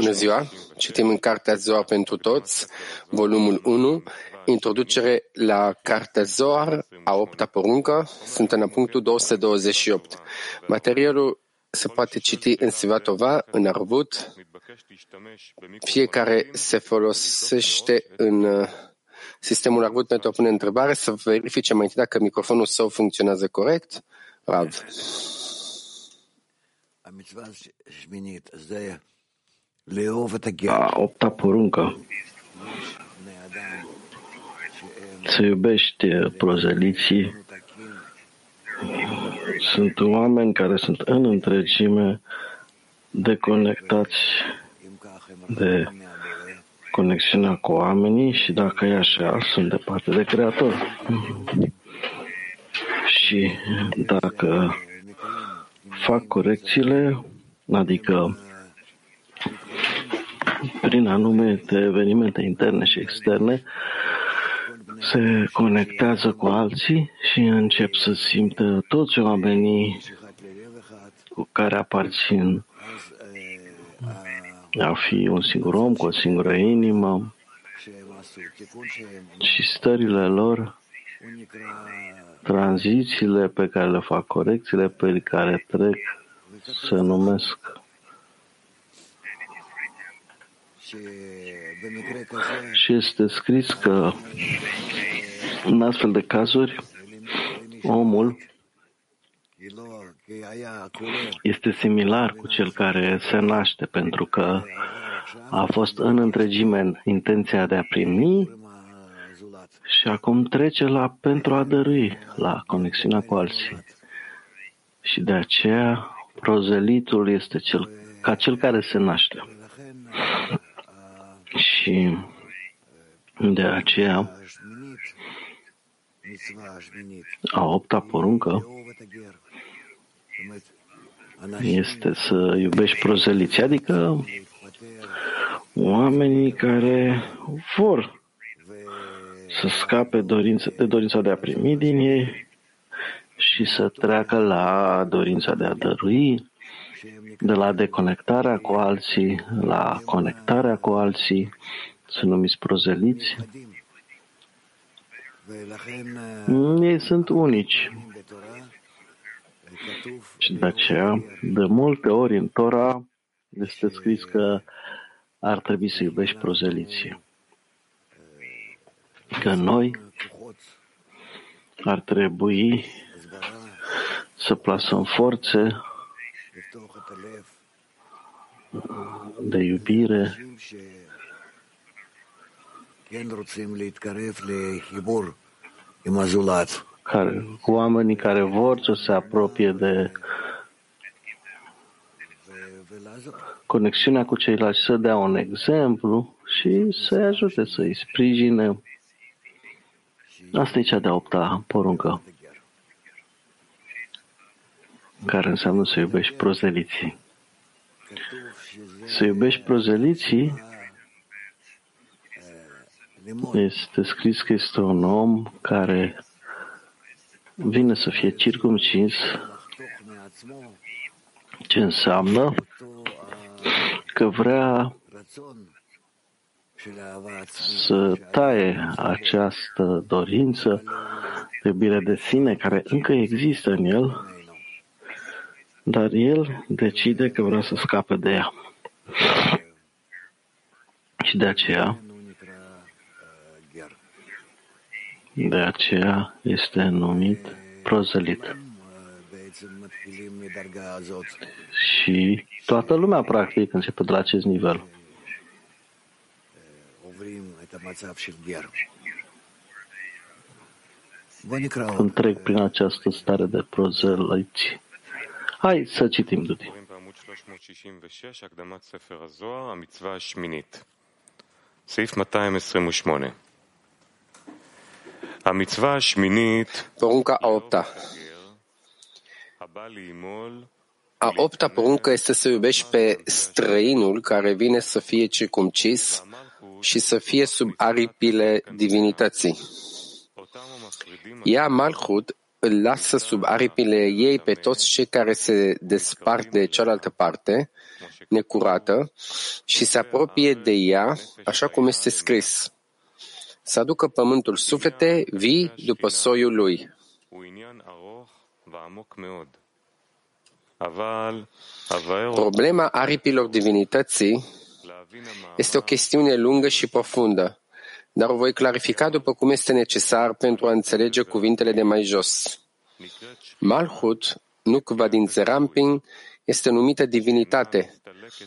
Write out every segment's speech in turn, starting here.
Bună ziua! Citim în Cartea Zohar pentru toți, volumul 1, introducere la Cartea Zohar, a opta poruncă, suntem la punctul 228. Materialul se poate citi în Sivatova, în Arvut. Fiecare se folosește în uh, sistemul Arvut pentru a pune întrebare, să verifice mai întâi dacă microfonul său funcționează corect. Rav. A opta poruncă să iubești prozeliții. Sunt oameni care sunt în întregime deconectați de conexiunea cu oamenii și dacă e așa, sunt departe de Creator. Și dacă fac corecțiile, adică prin anume de evenimente interne și externe, se conectează cu alții și încep să simtă toți oamenii cu care aparțin. A fi un singur om cu o singură inimă și stările lor, tranzițiile pe care le fac, corecțiile pe care trec, se numesc. Și este scris că în astfel de cazuri omul este similar cu cel care se naște pentru că a fost în întregime în intenția de a primi și acum trece la pentru a dărui, la conexiunea cu alții. Și de aceea prozelitul este cel, ca cel care se naște. Și de aceea a opta poruncă este să iubești prozeliții, adică oamenii care vor să scape dorință, de dorința de a primi din ei și să treacă la dorința de a dărui, de la deconectarea cu alții la conectarea cu alții, să numiți prozeliți. Ei sunt unici. Și de aceea, de multe ori în Tora este scris că ar trebui să iubești prozeliții. Că noi ar trebui să plasăm forțe de iubire care, cu oamenii care vor să se apropie de conexiunea cu ceilalți, să dea un exemplu și să-i ajute, să-i sprijine. Asta e cea de-a opta poruncă, care înseamnă să iubești prozeliții. Să iubești prozeliții este scris că este un om care vine să fie circumcis, ce înseamnă că vrea să taie această dorință de iubire de sine care încă există în el, dar el decide că vrea să scape de ea. Și de aceea De aceea este numit prozelit. Și toată lumea practic începe de la acest nivel. Întreg prin această stare de prozeliți. Hai să citim, Dudi. סעיף 228 Porunca a opta. A opta poruncă este să iubești pe străinul care vine să fie circumcis și să fie sub aripile divinității. Ea, Malchut, îl lasă sub aripile ei pe toți cei care se despart de cealaltă parte, necurată, și se apropie de ea, așa cum este scris. Să aducă pământul suflete vii după soiul lui. Problema aripilor divinității este o chestiune lungă și profundă, dar o voi clarifica după cum este necesar pentru a înțelege cuvintele de mai jos. Malhut, nukva din Zeramping, este numită divinitate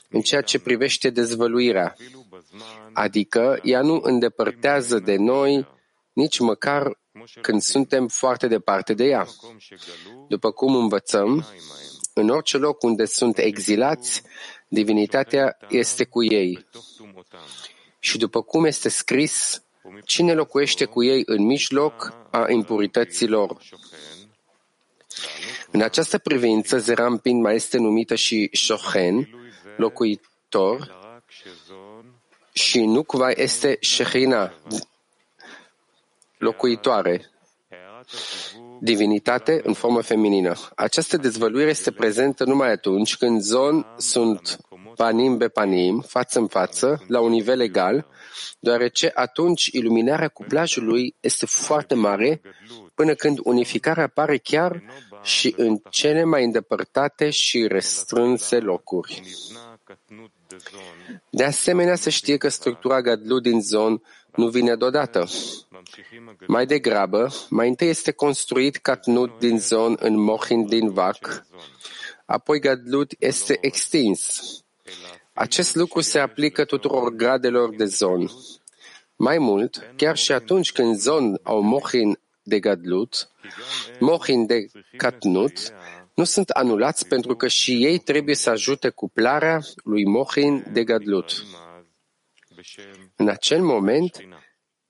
în ceea ce privește dezvăluirea, adică ea nu îndepărtează de noi nici măcar când suntem foarte departe de ea. După cum învățăm, în orice loc unde sunt exilați, divinitatea este cu ei. Și după cum este scris, cine locuiește cu ei în mijloc a impurităților. În această privință, Zerampin mai este numită și Shochen, locuitor, și Nukva este Shechina, locuitoare, divinitate în formă feminină. Această dezvăluire este prezentă numai atunci când zon sunt panim be panim, față în față, la un nivel egal, deoarece atunci iluminarea cuplajului este foarte mare, până când unificarea apare chiar și în cele mai îndepărtate și restrânse locuri. De asemenea, se știe că structura Gadlu din zon nu vine deodată. Mai degrabă, mai întâi este construit Katnut din zon în Mochin din Vac, apoi Gadlut este extins. Acest lucru se aplică tuturor gradelor de zon. Mai mult, chiar și atunci când zon au Mochin de Gadlut, Mochin de Katnut, nu sunt anulați pentru că și ei trebuie să ajute cuplarea lui Mochin de Gadlut. În acel moment,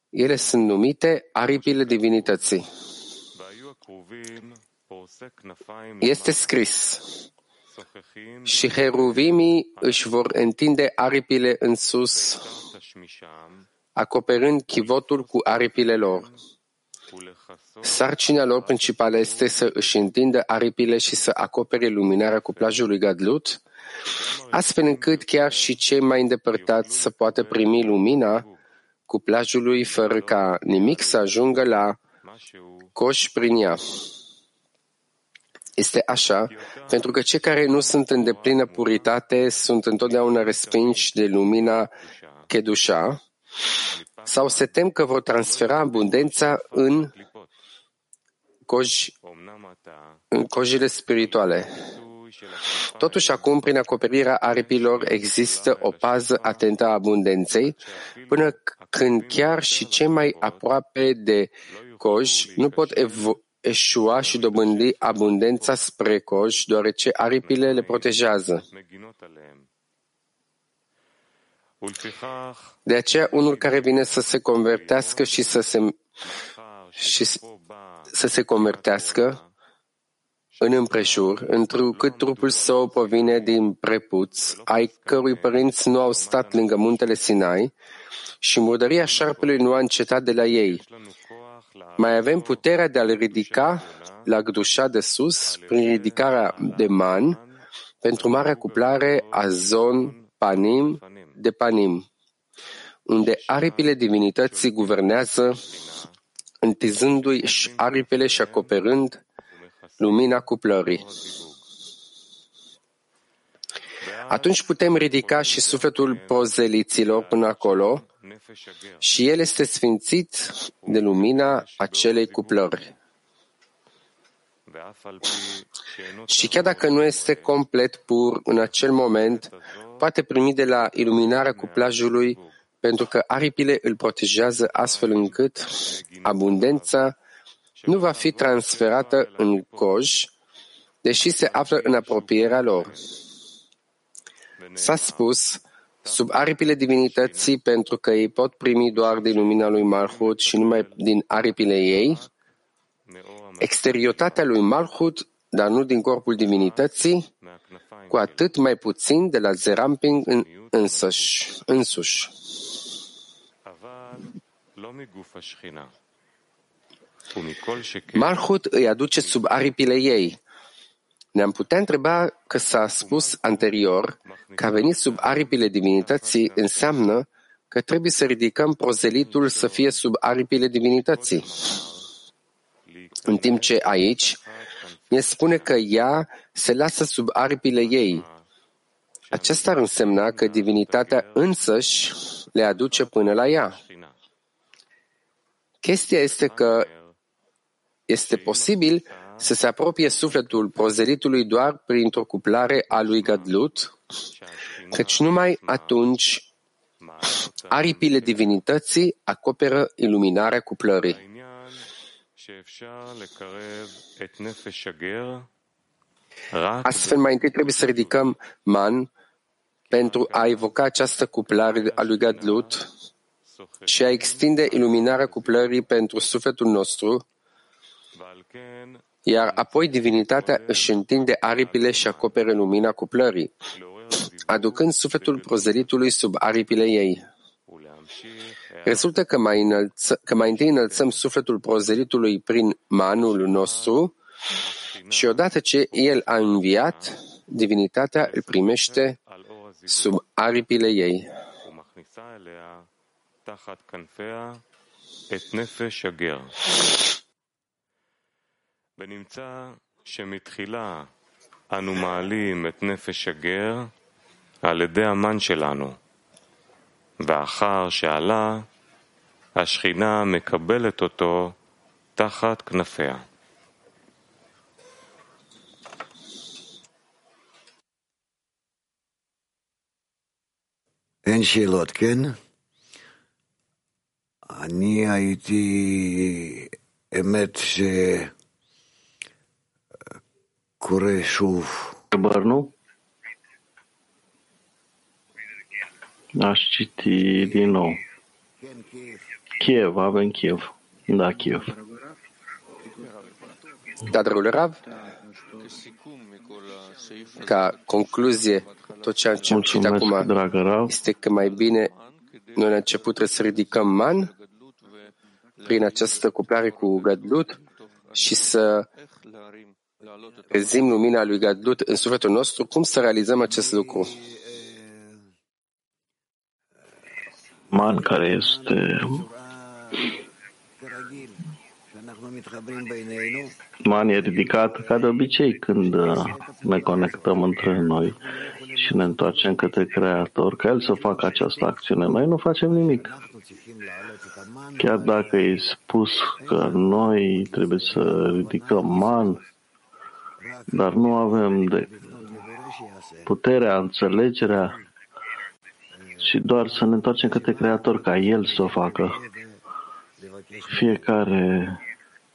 ele sunt numite aripile divinității. Este scris și heruvimii își vor întinde aripile în sus, acoperând chivotul cu aripile lor. Sarcina lor principală este să își întindă aripile și să acopere luminarea cuplajului Gadlut, astfel încât chiar și cei mai îndepărtați să poată primi lumina cuplajului fără ca nimic să ajungă la coș prin ea. Este așa, pentru că cei care nu sunt în deplină puritate sunt întotdeauna respinși de lumina Kedusha sau se tem că vor transfera abundența în, coj, în cojile spirituale. Totuși acum, prin acoperirea aripilor, există o pază atentă a abundenței, până când chiar și cei mai aproape de coj nu pot eșua și dobândi abundența spre coj, deoarece aripile le protejează. De aceea, unul care vine să se convertească și să se, și să se convertească în împrejur, întrucât trupul său provine din prepuț, ai cărui părinți nu au stat lângă muntele Sinai și murdăria șarpelui nu a încetat de la ei. Mai avem puterea de a-l ridica la gdușa de sus prin ridicarea de man pentru marea cuplare a zon panim de panim, unde aripile divinității guvernează, întizându-i aripile și acoperând lumina cuplării. Atunci putem ridica și sufletul prozeliților până acolo și el este sfințit de lumina acelei cuplări. Și chiar dacă nu este complet pur în acel moment, poate primi de la iluminarea cuplajului pentru că aripile îl protejează astfel încât abundența nu va fi transferată în coj, deși se află în apropierea lor. S-a spus, sub aripile divinității, pentru că ei pot primi doar din lumina lui Malhut și numai din aripile ei, exterioritatea lui Malhut, dar nu din corpul divinității, cu atât mai puțin de la Zeramping în, însăși, însuși. Malhut îi aduce sub aripile ei. Ne-am putea întreba că s-a spus anterior că a venit sub aripile divinității înseamnă că trebuie să ridicăm prozelitul să fie sub aripile divinității. În timp ce aici ne spune că ea se lasă sub aripile ei. Aceasta ar însemna că divinitatea însăși le aduce până la ea. Chestia este că este posibil să se apropie sufletul prozelitului doar printr-o cuplare a lui Gadlut, căci numai atunci aripile divinității acoperă iluminarea cuplării. Astfel, mai întâi trebuie să ridicăm man pentru a evoca această cuplare a lui Gadlut și a extinde iluminarea cuplării pentru sufletul nostru, iar apoi divinitatea își întinde aripile și acopere lumina cuplării, aducând sufletul prozelitului sub aripile ei. Rezultă că mai, înălță, că mai întâi înălțăm sufletul prozelitului prin manul nostru și odată ce el a înviat, divinitatea îl primește sub aripile ei. ונמצא שמתחילה אנו מעלים את נפש הגר על ידי המן שלנו, ואחר שעלה, השכינה מקבלת אותו תחת כנפיה. אין שאלות, כן? אני הייתי, אמת שקורא שוב. nu? Aș citi din nou. Kiev, avem Kiev. Da, Kiev. Da, dragul Rav, ca concluzie, tot ce am citit acum este că mai bine noi la început trebuie să ridicăm man prin această cuplare cu Gadlut și să rezim lumina lui Gadlut în sufletul nostru. Cum să realizăm acest lucru? Man care este Man e ridicat ca de obicei când uh, ne conectăm între noi și ne întoarcem către Creator, ca El să facă această acțiune. Noi nu facem nimic. Chiar dacă e spus că noi trebuie să ridicăm man, dar nu avem de puterea, înțelegerea și doar să ne întoarcem către Creator ca El să o facă. Fiecare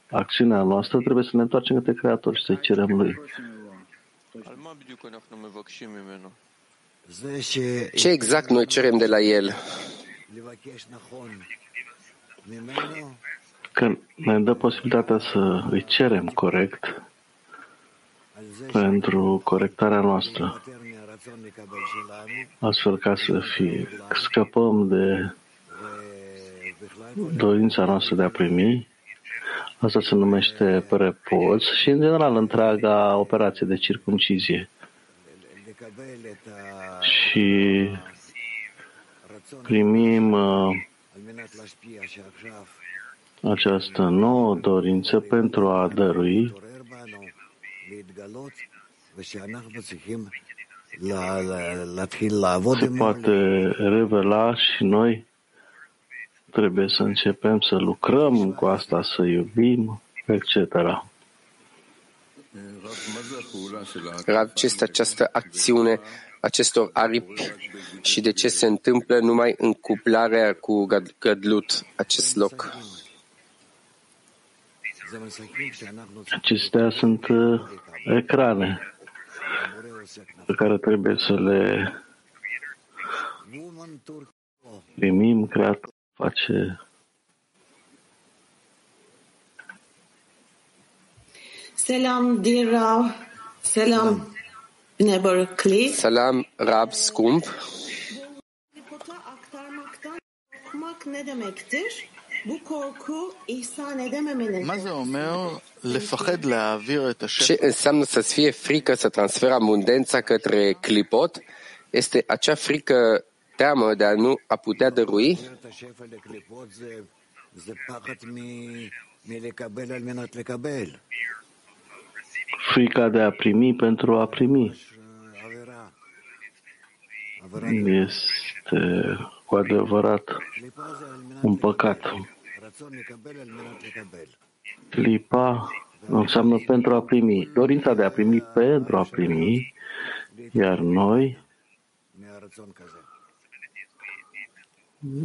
acțiunea noastră trebuie să ne întoarcem către Creator și să-i cerem Lui. Ce exact noi cerem de la El? Că ne dă posibilitatea să îi cerem corect pentru corectarea noastră, astfel ca să fie, scăpăm de dorința noastră de a primi Asta se numește prepoz și, în general, întreaga operație de circumcizie. Și primim uh, această nouă dorință pentru a dărui se poate revela și noi Trebuie să începem să lucrăm cu asta, să iubim, etc. Rav, ce este această acțiune acestor aripi și de ce se întâmplă numai în cuplarea cu Gadlut, acest loc? Acestea sunt uh, ecrane pe care trebuie să le primim creat face Selam dear Rav. Selam neighbor Cliff. Selam Rab Skump. aktarmaktan korkmak ne demektir? bu korku ihsan edememenin מה זה אומר לפחד להעביר את Ce השפע? înseamnă să-ți fie frică să transferi abundența către clipot? Este acea frică, teamă de a nu a putea dărui? את השפע לקליפות זה, זה פחד מ- מלקבל על מנת לקבל. Frica de a primi pentru a primi עבירה. עבירה. este cu adevărat un păcat. Clipa înseamnă pentru a primi, dorința de a primi pentru a primi, iar noi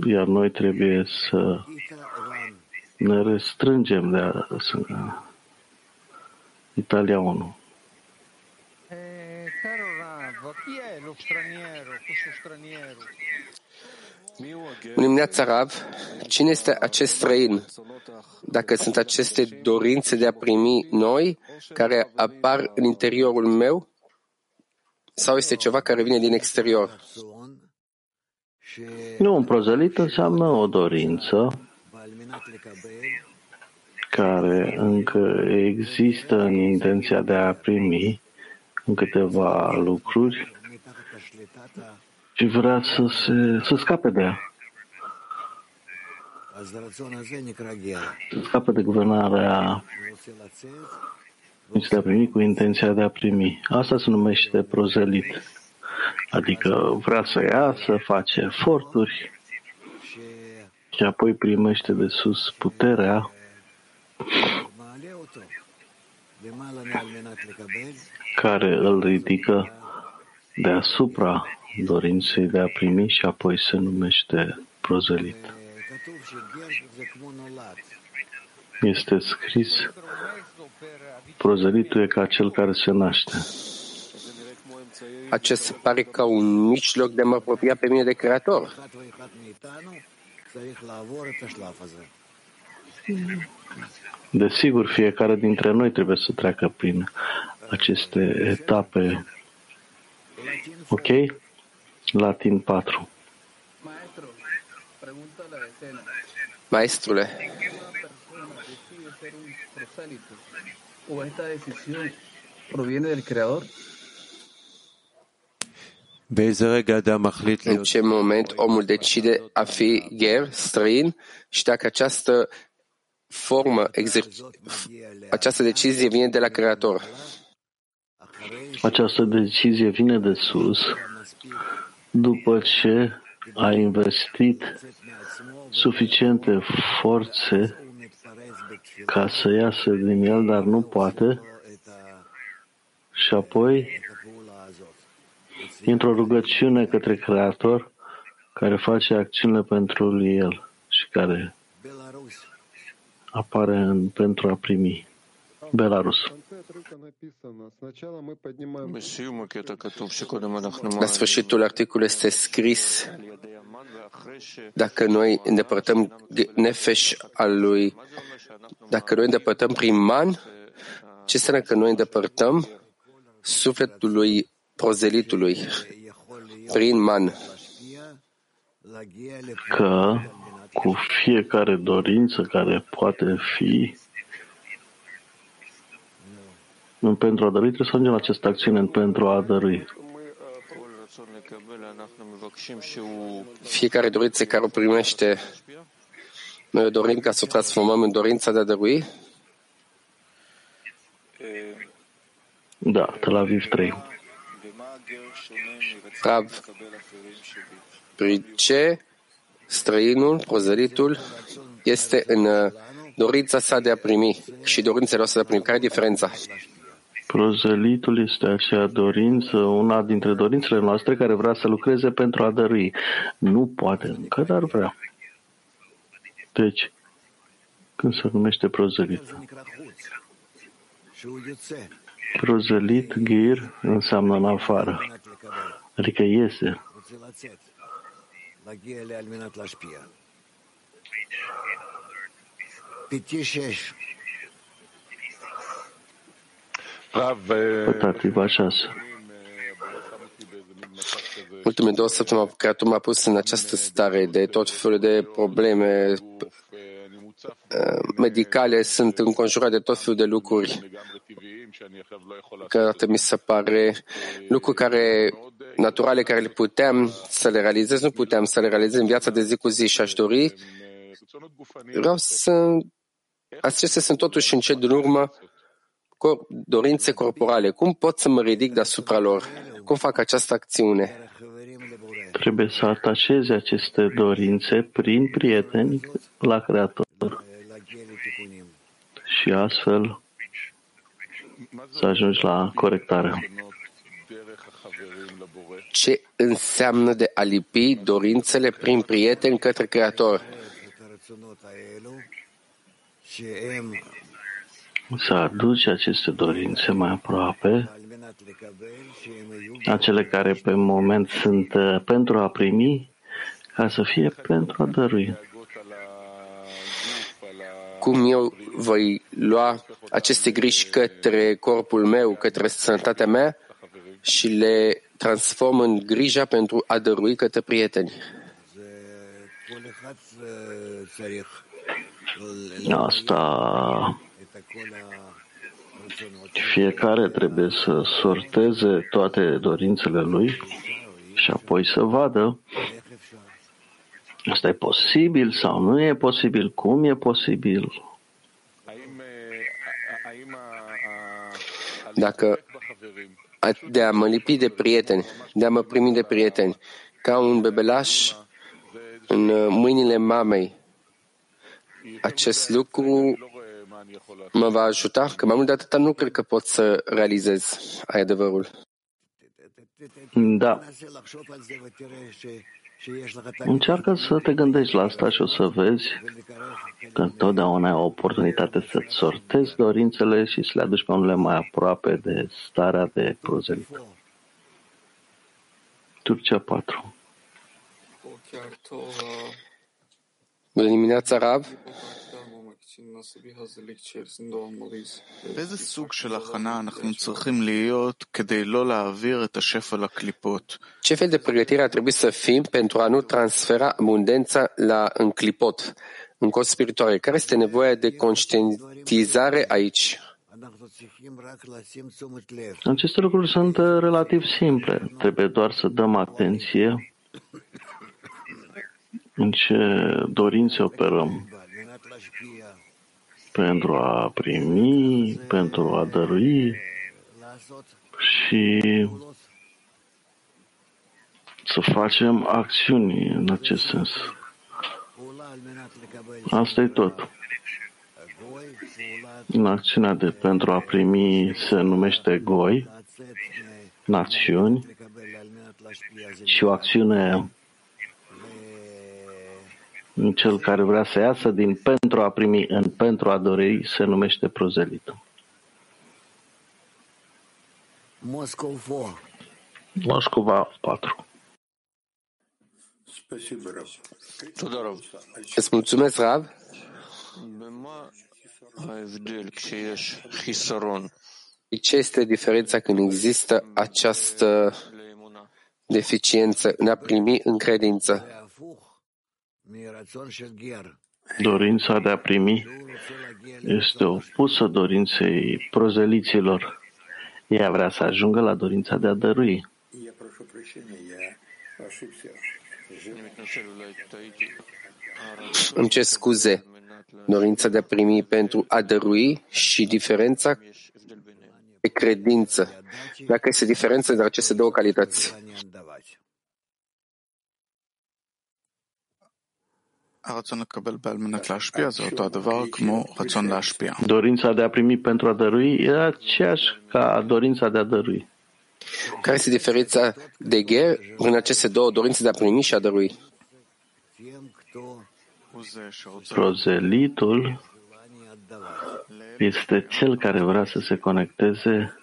iar noi trebuie să ne restrângem de a, să, Italia 1. Dimineața Rav, cine este acest străin? Dacă sunt aceste dorințe de a primi noi, care apar în interiorul meu, sau este ceva care vine din exterior? Nu, un prozelit înseamnă o dorință care încă există în intenția de a primi în câteva lucruri și vrea să, se, să scape de ea. Să scape de guvernarea nici de a primi cu intenția de a primi. Asta se numește prozelit. Adică vrea să iasă, face eforturi și apoi primește de sus puterea care îl ridică deasupra dorinței de a primi și apoi se numește prozelit. Este scris, prozelitul e ca cel care se naște. Acest pare ca un mijloc de a mă apropia pe mine de Creator. Desigur, fiecare dintre noi trebuie să treacă prin aceste etape. Ok? Latin 4 Maestrule, în ce moment omul decide a fi ger, străin și dacă această formă, exer- această decizie vine de la Creator. Această decizie vine de sus după ce a investit suficiente forțe ca să iasă din el, dar nu poate, și apoi, într o rugăciune către Creator, care face acțiunile pentru el și care apare în, pentru a primi Belarus. La sfârșitul articolului este scris dacă noi îndepărtăm nefeș al lui, dacă noi îndepărtăm prin man, ce înseamnă că noi îndepărtăm sufletul lui prozelitului prin man? Că cu fiecare dorință care poate fi pentru a dărui, trebuie să ajungem la această acțiune pentru a dărui. Fiecare dorință care o primește, noi dorim ca să o transformăm în dorința de a dărui? Da, Tel Aviv 3. Rab, prin ce străinul, prozelitul, este în uh, dorința sa de a primi și dorința noastră de a primi? Care e diferența? Prozelitul este acea dorință, una dintre dorințele noastre care vrea să lucreze pentru a dărui. Nu poate încă, dar vrea. Deci, când se numește prozelit? Prozelit, ghir, înseamnă în afară. Adică iese. Petișești Pătativa 6. Ultimele două săptămâni, Creator m-a pus în această stare de tot felul de probleme, uh, medicale sunt înconjurate de tot felul de lucruri că mi se pare lucruri care, naturale care le puteam să le realizez, nu puteam să le realizez în viața de zi cu zi și aș dori vreau să acestea sunt totuși în cel din urmă dorințe corporale. Cum pot să mă ridic deasupra lor? Cum fac această acțiune? Trebuie să atașezi aceste dorințe prin prieteni la Creator și astfel să ajungi la corectare. Ce înseamnă de a lipi dorințele prin prieteni către Creator? Să aduci aceste dorințe mai aproape, acele care pe moment sunt uh, pentru a primi, ca să fie pentru a dărui. Cum eu voi lua aceste griji către corpul meu, către sănătatea mea și le transform în grija pentru a dărui către prieteni. Asta fiecare trebuie să sorteze toate dorințele lui și apoi să vadă asta e posibil sau nu e posibil, cum e posibil. Dacă de a mă lipi de prieteni, de a mă primi de prieteni, ca un bebelaș în mâinile mamei, acest lucru mă va ajuta, că mai mult de atâta nu cred că pot să realizez adevărul. Da. Încearcă să te gândești la asta și o să vezi că întotdeauna ai o oportunitate să-ți sortezi dorințele și să le aduci pe unele mai aproape de starea de prozelit. Turcia 4. Bună dimineața, Rab! באיזה סוג של הכנה אנחנו צריכים להיות כדי לא להעביר את השפע לקליפות? Ce fel de pregătire ar trebui să fim pentru a nu transfera abundența la înclipot, în cos spirituale? Care este nevoia de conștientizare aici? Aceste lucruri sunt relativ simple. Trebuie doar să dăm atenție în ce dorințe operăm pentru a primi, pentru a dărui și să facem acțiuni în acest sens. Asta e tot. În acțiunea de pentru a primi se numește goi, națiuni, și o acțiune cel care vrea să iasă din pentru a primi în pentru a dori se numește prozelit. Moscova 4. Îți mulțumesc, Rav. Ce este diferența când există această deficiență în a primi în credință? Dorința de a primi este opusă dorinței prozeliților. Ea vrea să ajungă la dorința de a dărui. Îmi cer scuze. Dorința de a primi pentru a dărui și diferența de credință. Dacă este diferență între aceste două calități. Dorința de a primi pentru a dărui e aceeași ca dorința de a dărui. Care este diferența de ger în aceste două dorințe de a primi și a dărui? Prozelitul este cel care vrea să se conecteze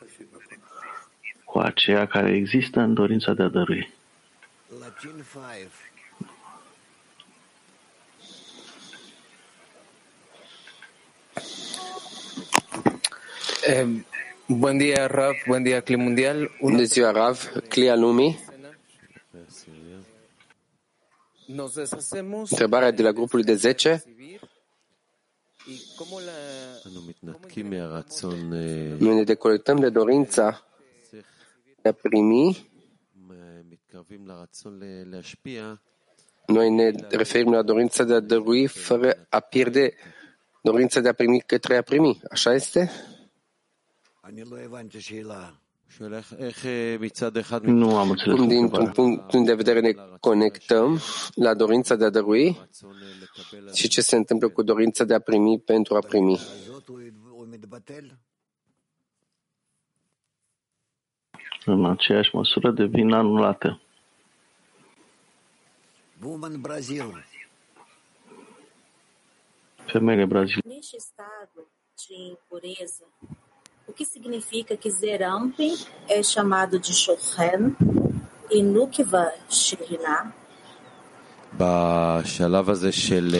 cu aceea care există în dorința de a dărui. Eh, buen día, Rav. Buen día, Cli Mundial. Bună ziua, Rav. Cli al lumii. Întrebarea de la grupul de 10. Noi ne deconectăm de dorința de a primi, noi ne referim la dorința de a dărui fără a pierde dorința de a primi către a primi. Așa este? Nu am înțeles Cum dintr-un întrebarea. punct de vedere ne conectăm la dorința de a dărui și ce se întâmplă cu dorința de a primi pentru a primi. În aceeași măsură devin anulate. Woman Brazil. Femeile braziliene. Neste estado de impureza, o que significa que Zerampin é chamado de Shochen e Nukva Shekhinah? בשלב הזה של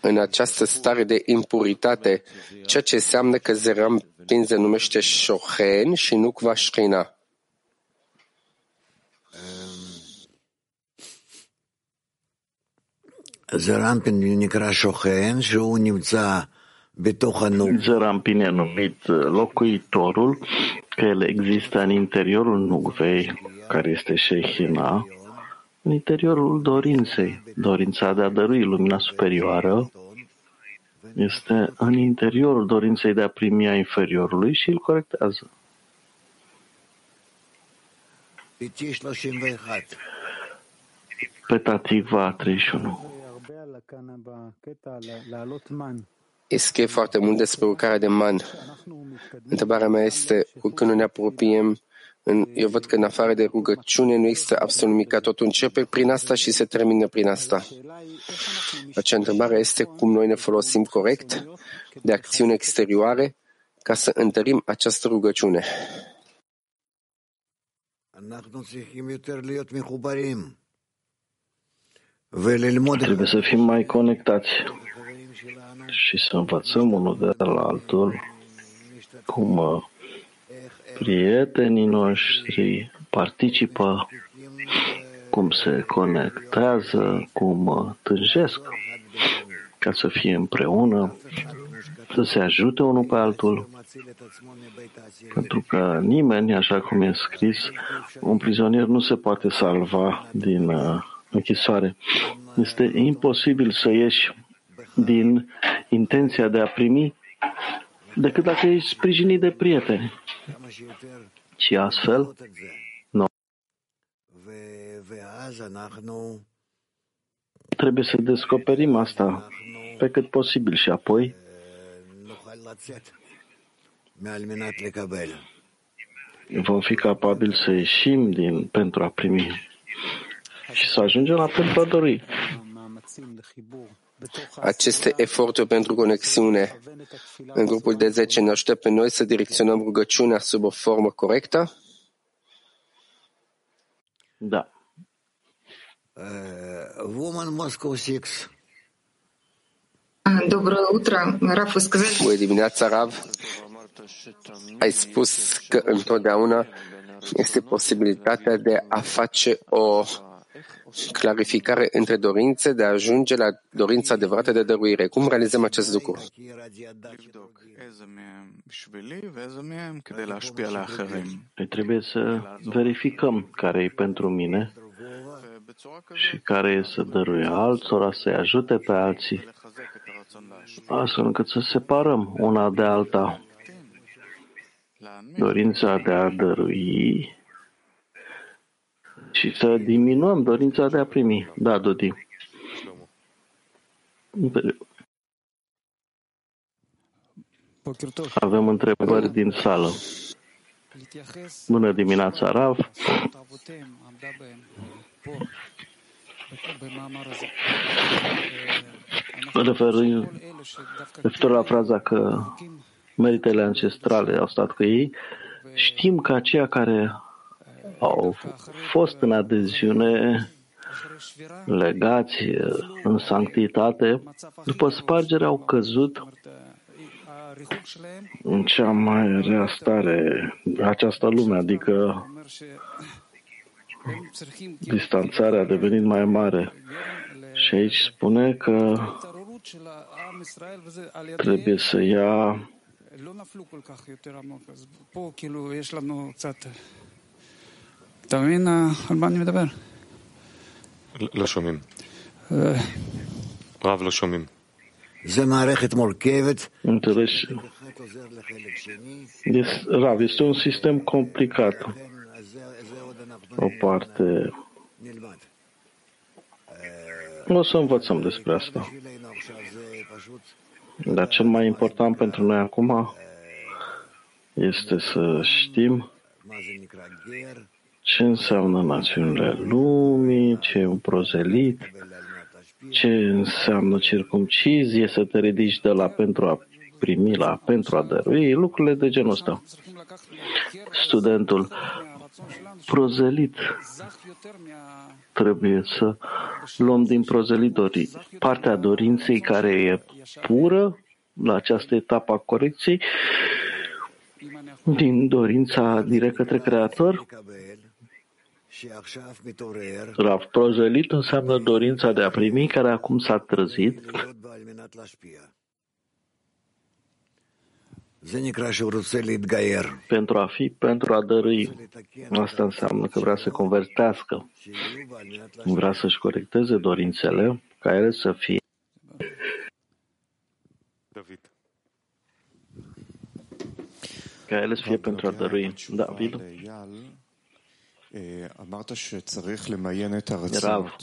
În această stare de impuritate, ceea ce înseamnă că Zeram Pin se numește Shochen și nu Kva Shchina. זרמפין נקרא שוכן, שהוא נמצא Jarampine a numit uh, locuitorul că el există în interiorul nuvei, care este Shehina, în interiorul dorinței. Dorința de a dărui lumina superioară este în interiorul dorinței de a primi a inferiorului și îl corectează. Petativa 31 scrie foarte mult despre urcarea de man. Întrebarea mea este, când ne apropiem, în, eu văd că în afară de rugăciune nu există absolut nimic, totul începe prin asta și se termină prin asta. Acea întrebare este cum noi ne folosim corect de acțiune exterioare ca să întărim această rugăciune. Trebuie să fim mai conectați și să învățăm unul de la altul cum uh, prietenii noștri participă, cum se conectează, cum uh, tânjesc ca să fie împreună, să se ajute unul pe altul, pentru că nimeni, așa cum e scris, un prizonier nu se poate salva din uh, închisoare. Este imposibil să ieși din intenția de a primi decât dacă ești sprijinit de prieteni. Și astfel, noi trebuie să descoperim asta pe cât posibil și apoi vom fi capabili să ieșim din pentru a primi și să ajungem la pentru a dori Aceste eforturi pentru conexiune în grupul de 10 ne ajută pe noi să direcționăm rugăciunea sub o formă corectă? Da. Uh, Woman Moscow 6. Доброе утро. Раф, вы сказали, Bună dimineața, Rav. Ai spus că întotdeauna este posibilitatea de a face o clarificare între dorințe de a ajunge la dorința adevărată de dăruire. Cum realizăm acest lucru? Trebuie să verificăm care e pentru mine și care e să dăruie altora, să-i ajute pe alții, astfel încât să separăm una de alta. Dorința de a dărui și să diminuăm dorința de a primi. Da, Dodi. Avem întrebări din sală. Bună dimineața, Rav. Referind, referitor la fraza că meritele ancestrale au stat cu ei, știm că aceia care au fost în adeziune legați în sanctitate, după spargere au căzut în cea mai rea stare, această lume, adică distanțarea a devenit mai mare. Și aici spune că trebuie să ia אתה מבין על מה אני מדבר? לא שומעים. רב, לא שומעים. זה מערכת מורכבת. Înțelegi? Este, Rav, este un sistem complicat. O parte... O să învățăm despre asta. Dar cel mai important pentru noi acum este să știm ce înseamnă națiunile lumii, ce e un prozelit, ce înseamnă circumcizie, să te ridici de la pentru a primi la pentru a dărui, lucrurile de genul ăsta. Studentul prozelit trebuie să luăm din prozelit dori, partea dorinței care e pură la această etapă a corecției, din dorința direct către Creator, Rav prozelit înseamnă dorința de a primi care acum s-a trezit. Pentru a fi, pentru a dărui. Asta înseamnă că vrea să convertească. Vrea să-și corecteze dorințele ca ele să fie. Ca ele să fie pentru a dărui. David? Rav,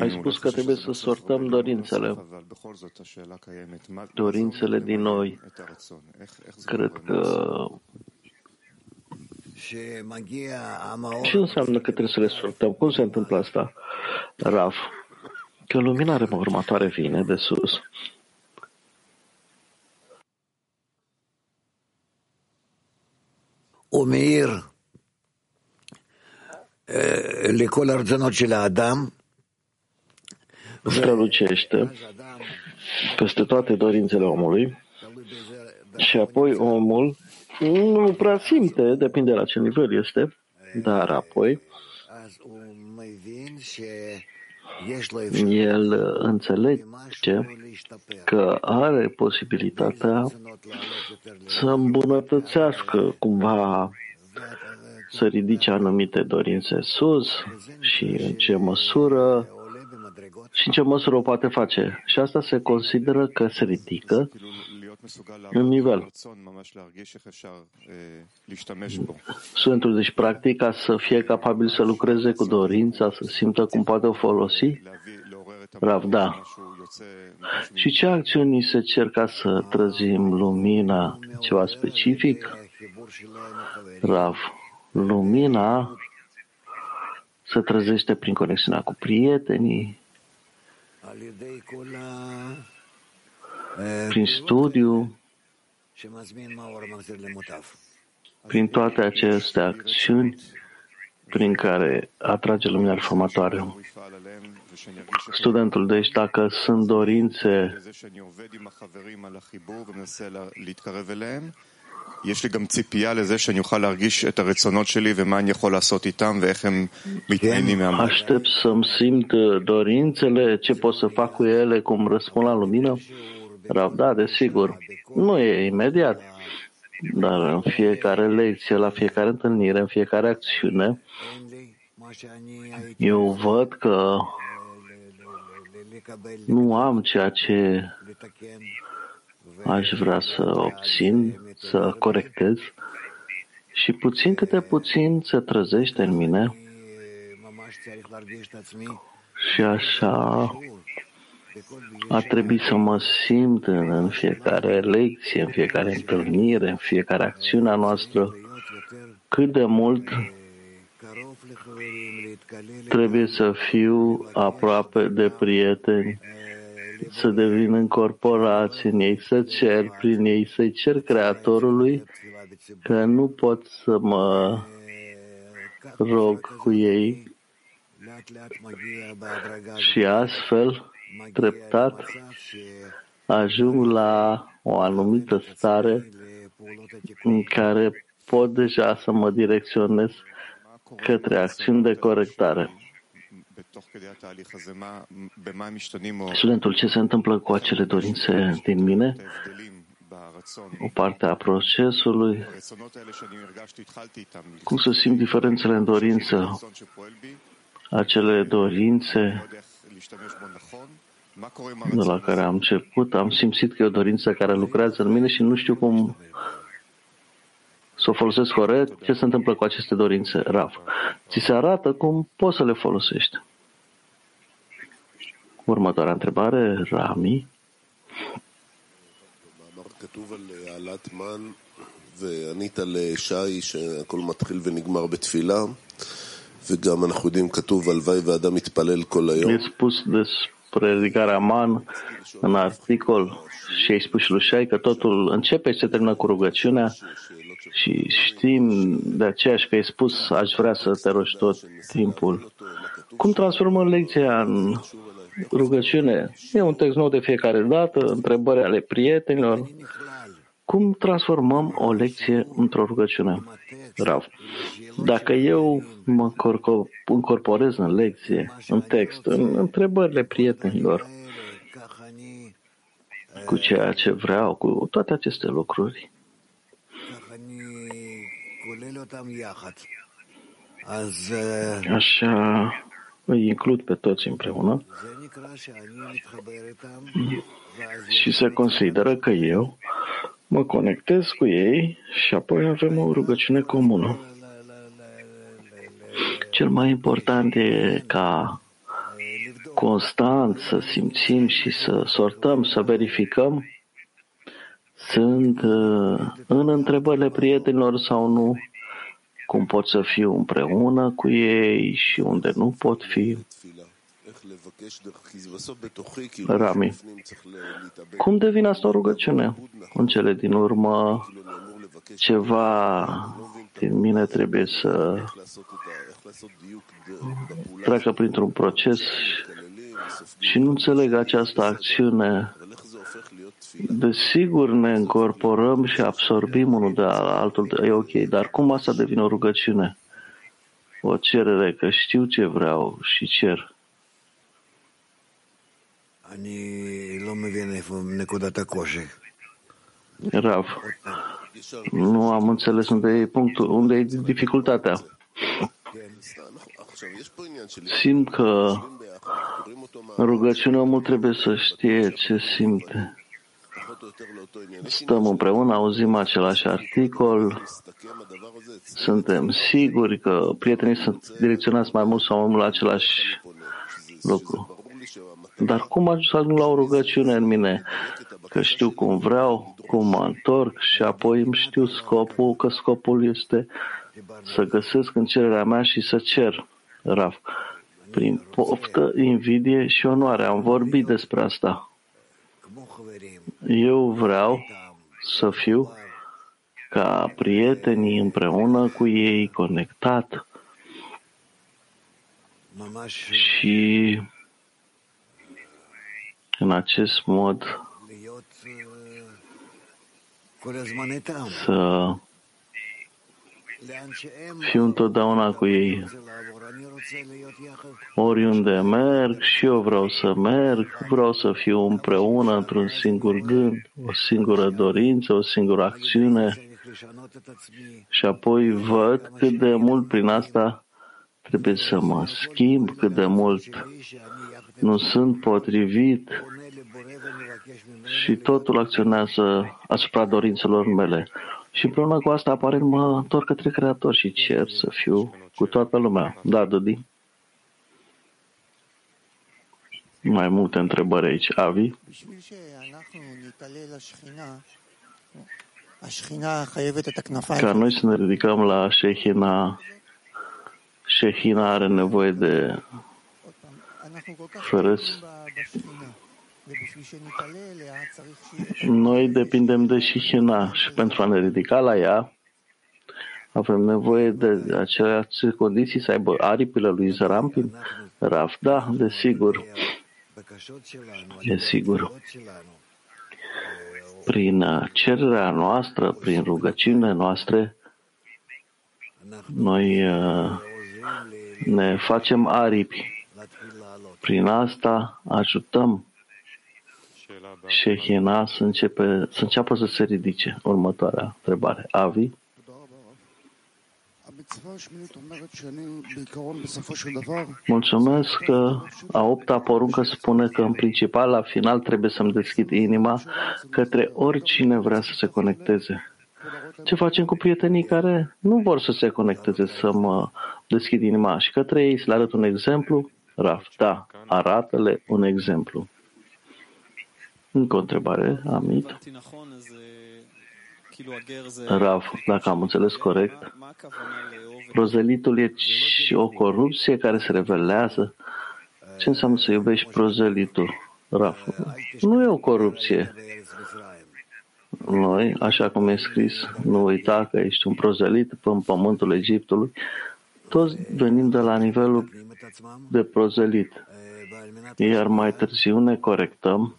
ai spus că trebuie să sortăm dorințele, dorințele din noi. Cred că ce înseamnă că trebuie să le sortăm? Cum se întâmplă asta? Raf, că lumina următoare vine de sus. ומאיר לכל הרצונות של האדם strălucește peste toate dorințele omului și apoi omul nu prea simte, depinde la ce nivel este, dar apoi el înțelege că are posibilitatea să îmbunătățească cumva să ridice anumite dorințe sus și în ce măsură și în ce măsură o poate face. Și asta se consideră că se ridică în nivel. Studentul, deci, practic, ca să fie capabil să lucreze cu dorința, să simtă cum poate o folosi? Rav, da. Și ce acțiuni se cer ca să trăzim lumina, ceva specific? Rav, lumina se trezește prin conexiunea cu prietenii, prin studiu, prin toate aceste acțiuni prin care atrage lumina reformatoare. Studentul, deci dacă sunt dorințe יש לי גם ציפייה לזה שאני אוכל להרגיש את הרצונות שלי ומה אני יכול לעשות איתם ואיך הם מתנהלים מהמון. Aștept să-mi simt dorințele, ce pot să fac cu ele, cum răspund la lumină. Rav, da, desigur. Nu e imediat, dar în fiecare lecție, la fiecare întâlnire, în fiecare acțiune, eu văd că nu am ceea ce aș vrea să obțin, să corectez și puțin câte puțin se trezește în mine și așa a trebui să mă simt în, în fiecare lecție, în fiecare întâlnire, în fiecare acțiune a noastră, cât de mult trebuie să fiu aproape de prieteni să devin încorporați în ei, să cer prin ei, să-i cer Creatorului că nu pot să mă rog cu ei. Și astfel, treptat, ajung la o anumită stare în care pot deja să mă direcționez către acțiuni de corectare. Studentul, ce se întâmplă cu acele dorințe din mine? O parte a procesului. Cum să simt diferențele în dorință? Acele dorințe de la care am început, am simțit că e o dorință care lucrează în mine și nu știu cum să o folosesc corect. Ce se întâmplă cu aceste dorințe? Raf. Ți se arată cum poți să le folosești. Următoarea întrebare, Rami. כתוב על העלאת מן, וענית לשי שהכל מתחיל ונגמר בתפילה, וגם אנחנו יודעים, כתוב, הלוואי ואדם מתפלל כל היום. E spus despre ridicarea man în articol și ai spus și lui Shai că totul începe și se termină cu rugăciunea și știm de aceea că ai spus aș vrea să te rogi tot timpul. Cum transformăm lecția în rugăciune? E un text nou de fiecare dată, întrebări ale prietenilor. Cum transformăm o lecție într-o rugăciune? Rav. Dacă eu mă incorporez în lecție, în text, în întrebările prietenilor, cu ceea ce vreau, cu toate aceste lucruri, așa îi includ pe toți împreună și se consideră că eu mă conectez cu ei și apoi avem o rugăciune comună. Cel mai important e ca constant să simțim și să sortăm, să verificăm sunt în întrebările prietenilor sau nu, cum pot să fiu împreună cu ei și unde nu pot fi. Rami. Cum devine asta o rugăciune? În cele din urmă, ceva din mine trebuie să treacă printr-un proces și nu înțeleg această acțiune. Desigur ne incorporăm și absorbim unul de altul, e ok, dar cum asta devine o rugăciune? O cerere că știu ce vreau și cer. Rav, nu am înțeles unde e punctul, unde e dificultatea. Simt că în rugăciune omul trebuie să știe ce simte. Stăm împreună, auzim același articol, suntem siguri că prietenii sunt direcționați mai mult sau mai mult la același lucru. Dar cum ajung la o rugăciune în mine? Că știu cum vreau, cum mă întorc și apoi îmi știu scopul, că scopul este să găsesc în cererea mea și să cer, Raf. Prin poftă, invidie și onoare. Am vorbit despre asta. Eu vreau să fiu ca prietenii împreună cu ei, conectat și în acest mod să fiu întotdeauna cu ei. Oriunde merg și eu vreau să merg, vreau să fiu împreună într-un singur gând, o singură dorință, o singură acțiune. Și apoi văd cât de mult prin asta trebuie să mă schimb, cât de mult nu sunt potrivit și totul acționează asupra dorințelor mele. Și împreună cu asta apare mă întorc către Creator și cer să fiu cu toată lumea. Da, Dudi? Mai multe întrebări aici. Avi? Ca noi să ne ridicăm la Shehina, Shehina are nevoie de fără noi depindem de Shihina și pentru a ne ridica la ea, avem nevoie de aceleași condiții să aibă aripile lui Zarampin? Raf, da, desigur. Desigur. Prin cererea noastră, prin rugăciunile noastre, noi uh, ne facem aripi Prin asta ajutăm Shehina să, începe, să înceapă să se ridice. Următoarea întrebare. Avi? Mulțumesc că a opta poruncă spune că în principal la final trebuie să-mi deschid inima către oricine vrea să se conecteze. Ce facem cu prietenii care nu vor să se conecteze, să mă deschid inima și către ei să le arăt un exemplu? Raf, da, arată-le un exemplu. Încă o întrebare, Amit. Raf, dacă am înțeles corect, prozelitul e și o corupție care se revelează. Ce înseamnă să iubești prozelitul? Raf, nu e o corupție. Noi, așa cum e scris, nu uita că ești un prozelit în pământul Egiptului, toți venim de la nivelul de prozelit. Iar mai târziu ne corectăm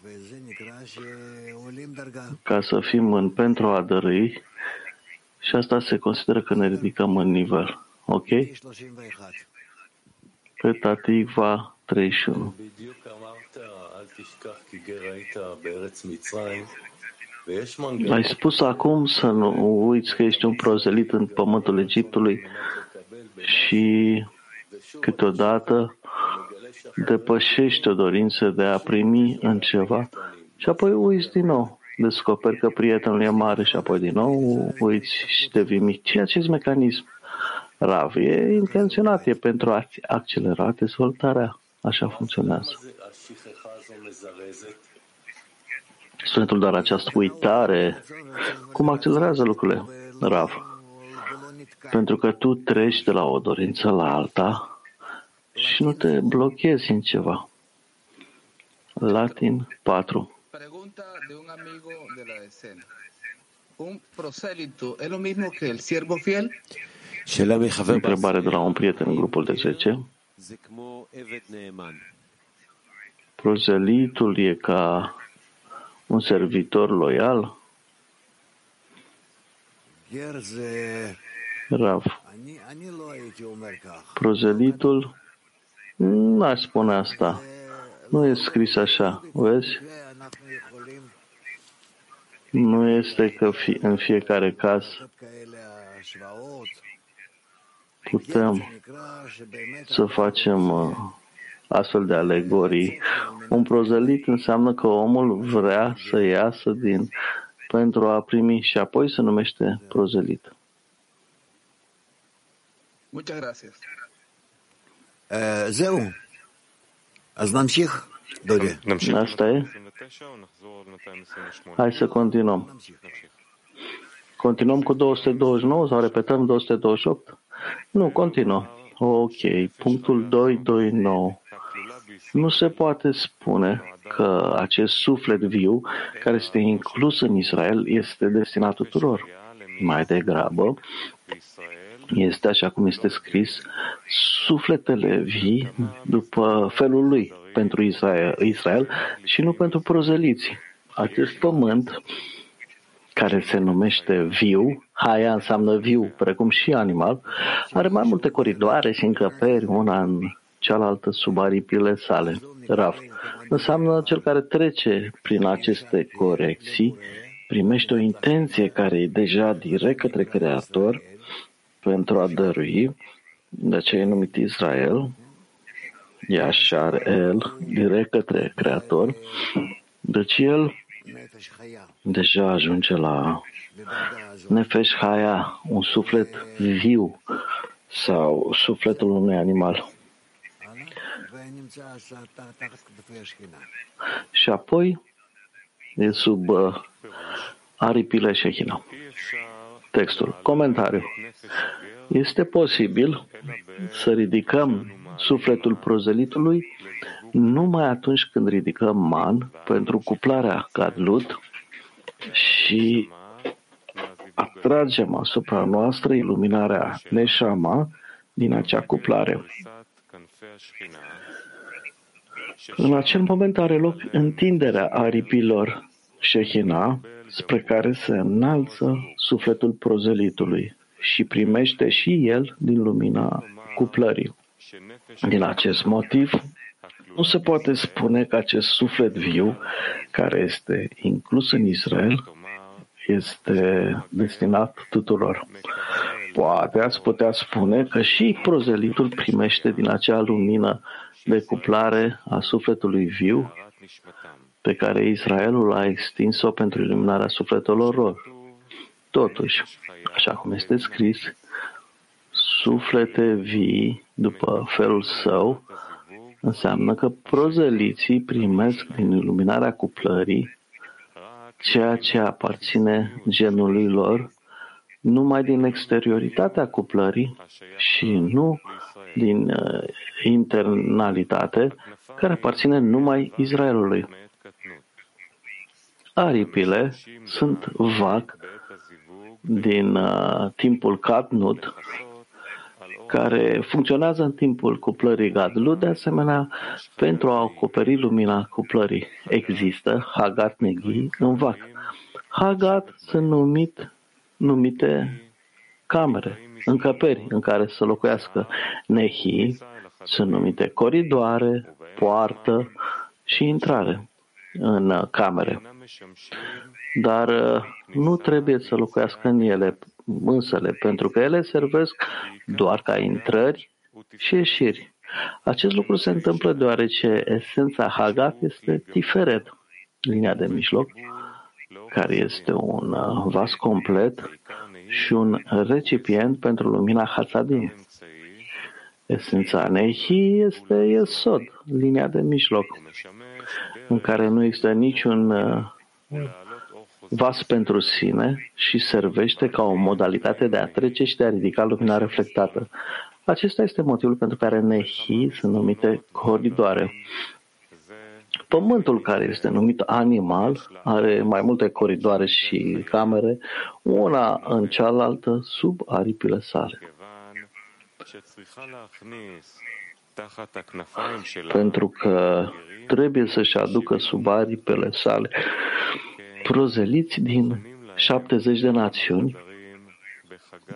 ca să fim în pentru a dărâi și asta se consideră că ne ridicăm în nivel. Ok? Pe Tativa 31. Ai spus acum să nu uiți că ești un prozelit în pământul Egiptului și câteodată depășești o dorință de a primi în ceva și apoi uiți din nou. Descoperi că prietenul e mare și apoi din nou uiți și devii mic. Ce acest mecanism? Rav, e intenționat, e pentru a accelera dezvoltarea. Așa funcționează. Studentul doar această uitare, cum accelerează lucrurile? Rav. Pentru că tu treci de la o dorință la alta și nu te blochezi în ceva. Latin 4. Pregunta de un amigo de la escena. Un prosélito es lo mismo que el siervo fiel? Întrebare de la un prieten în grupul de 10. Prozelitul e ca un servitor loial? Rav. Prozelitul n-aș spune asta. Nu e scris așa, vezi? nu este că fi, în fiecare caz putem să facem uh, astfel de alegorii. Un prozelit înseamnă că omul vrea să iasă din pentru a primi și apoi se numește prozelit. Muchas gracias. Eh, Zeu. Ați Asta e? Hai să continuăm. Continuăm cu 229 sau repetăm 228? Nu, continuăm. Ok, punctul 229. Nu se poate spune că acest suflet viu, care este inclus în Israel, este destinat tuturor. Mai degrabă, este așa cum este scris, sufletele vii după felul lui pentru Israel, Israel și nu pentru prozeliți. Acest pământ care se numește viu, haia înseamnă viu, precum și animal, are mai multe coridoare și încăperi, una în cealaltă sub aripile sale. Raf înseamnă cel care trece prin aceste corecții, primește o intenție care e deja direct către Creator pentru a dărui, de aceea e numit Israel, Yashar El, direct către Creator, deci el deja ajunge la Nefesh Haya, un suflet viu sau sufletul unui animal. Și apoi e sub uh, aripile Shechina. Textul. Comentariu. Este posibil să ridicăm sufletul prozelitului numai atunci când ridicăm man pentru cuplarea gadlut și atragem asupra noastră iluminarea neșama din acea cuplare. În acel moment are loc întinderea aripilor Shehina spre care se înalță sufletul prozelitului și primește și el din lumina cuplării. Din acest motiv, Nu se poate spune că acest suflet viu, care este inclus în Israel, este destinat tuturor. Poate ați putea spune că și prozelitul primește din acea lumină de cuplare a sufletului viu pe care Israelul a extins-o pentru iluminarea sufletelor lor. Totuși, așa cum este scris, suflete vii după felul său înseamnă că prozeliții primesc din iluminarea cuplării ceea ce aparține genului lor numai din exterioritatea cuplării și nu din uh, internalitate care aparține numai Israelului. Aripile sunt vag din uh, timpul Katnut, care funcționează în timpul cuplării Gadlu, de asemenea, pentru a acoperi lumina cuplării. Există Hagat Neghi în vac. Hagat sunt numit, numite camere, încăperi în care să locuiască. Nehi sunt numite coridoare, poartă și intrare în camere. Dar uh, nu trebuie să locuiască în ele însele, pentru că ele servesc doar ca intrări și ieșiri. Acest lucru se întâmplă deoarece esența Hagat este Tiferet, linia de mijloc, care este un uh, vas complet și un recipient pentru lumina Hatzadim. Esența Nehi este Yesod, linia de mijloc, în care nu există niciun uh, vas pentru sine și servește ca o modalitate de a trece și de a ridica lumina reflectată. Acesta este motivul pentru care Nehi sunt numite coridoare. Pământul care este numit animal are mai multe coridoare și camere, una în cealaltă sub aripile sale. Pentru că trebuie să-și aducă sub aripele sale prozeliți din 70 de națiuni.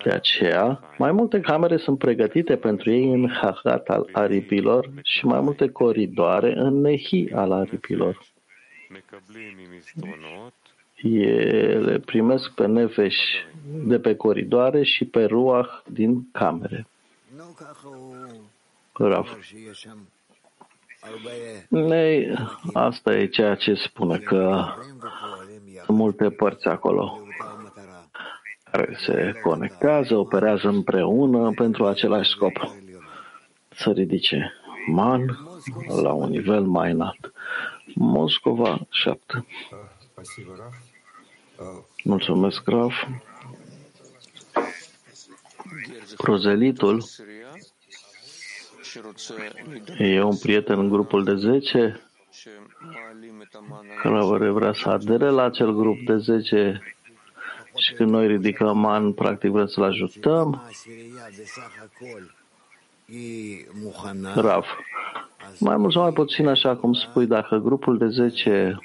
De aceea, mai multe camere sunt pregătite pentru ei în Hagat al aripilor și mai multe coridoare în Nehi al aripilor. Ele primesc pe nefeș de pe coridoare și pe ruah din camere. Rav. Nei, asta e ceea ce spune că sunt multe părți acolo care se conectează, operează împreună pentru același scop. Să ridice man la un nivel mai înalt. Moscova 7. Mulțumesc, Raf. Prozelitul e un prieten în grupul de 10 care vrea să adere la acel grup de 10 și când noi ridicăm an, practic vrem să-l ajutăm. Rav, mai mult sau mai puțin așa cum spui, dacă grupul de 10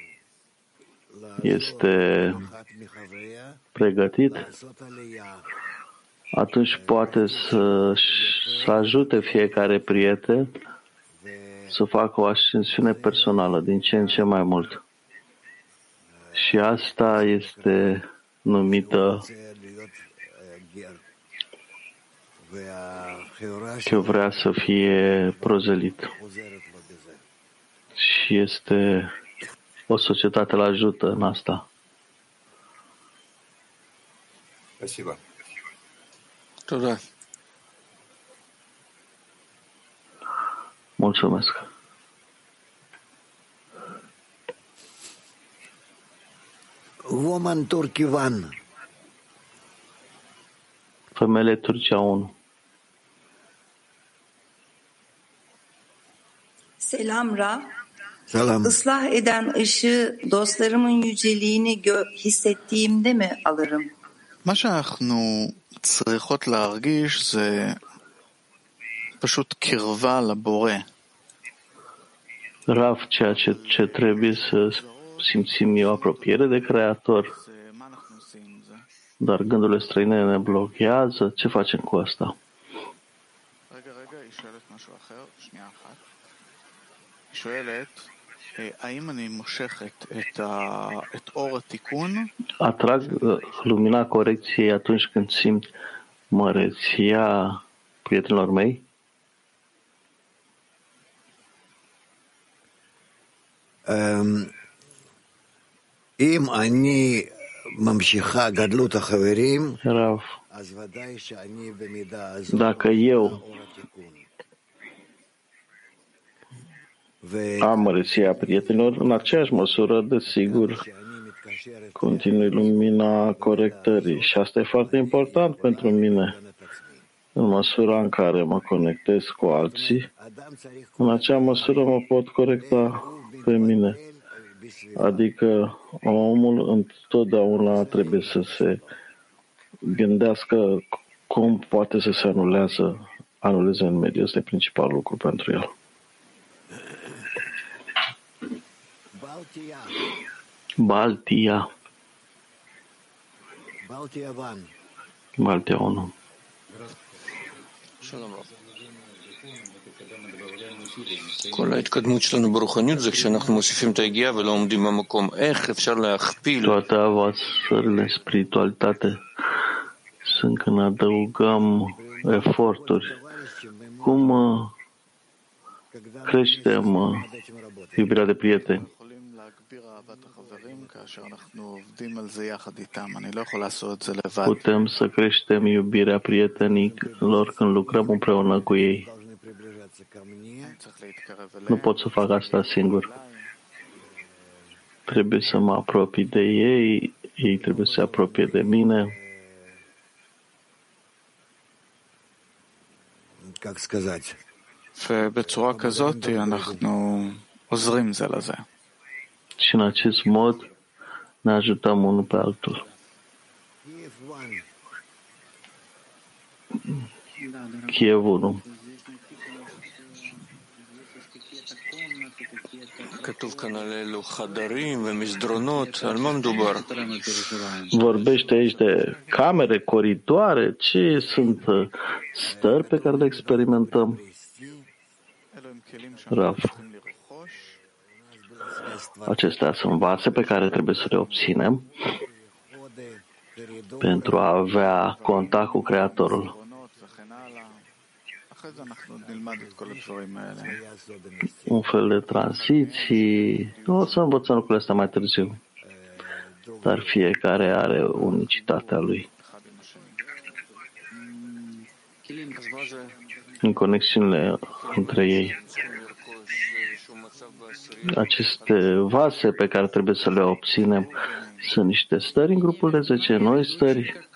este pregătit, atunci poate să, să ajute fiecare prieten să facă o ascensiune personală din ce în ce mai mult. Și asta este numită că vrea să fie prozelit. Și este o societate la ajută în asta. Спасибо. Туда. Mulțumesc. Woman Turkivan. Femeile Turcia 1. Selam Ra. Selam. Islah eden ışığı dostlarımın yüceliğini gö- hissettiğimde mi alırım? מה שאנחנו צריכות להרגיש זה פשוט קרבה לבורא. Rav, ceea ce, ce trebuie să simțim e apropiere de Creator, dar gândurile străine ne blochează. Ce facem cu asta? Atrag lumina corecției atunci când simt măreția prietenilor mei? אם אני ממשיכה גדלות החברים, Rav, אז ודאי שאני במידה הזאת dacă eu am măreția prietenilor, în aceeași măsură, desigur, continui lumina corectării. Și asta e foarte important pentru mine. În măsura în care mă conectez cu alții, în acea măsură mă pot corecta pe mine. Adică omul întotdeauna trebuie să se gândească cum poate să se anulează, anuleze în mediu. Este principal lucru pentru el. Baltia. Baltia. Baltia 1. Baltia 1. Shalom, Rob. כל ההתקדמות שלנו ברוחניות זה כשאנחנו מוסיפים את היגיעה ולא עומדים במקום. איך אפשר להכפיל? Toate avansările spiritualitate sunt când adăugăm eforturi. Cum uh, creștem uh, iubirea de prieteni? יכולים להגביר אהבת החברים כאשר אנחנו עובדים על זה יחד איתם. אני לא יכול לעשות את זה לבד. Putem să creștem iubirea prietenilor când lucrăm împreună cu ei. צריך להתקרב Nu pot să fac asta singur. Trebuie să mă apropii de ei, ei trebuie să se apropie de mine. как сказать, ובצורה כזאת אנחנו עוזרים זה לזה. Și în acest mod ne ajutăm unul pe altul. Kiev 1. Vorbește aici de camere, coridoare, ce sunt uh, stări pe care le experimentăm? Raf. Acestea sunt vase pe care trebuie să le obținem pentru a avea contact cu Creatorul un fel de tranziții. Nu o să învățăm lucrurile astea mai târziu, dar fiecare are unicitatea lui. În conexiunile între ei. Aceste vase pe care trebuie să le obținem sunt niște stări în grupul de 10 noi stări.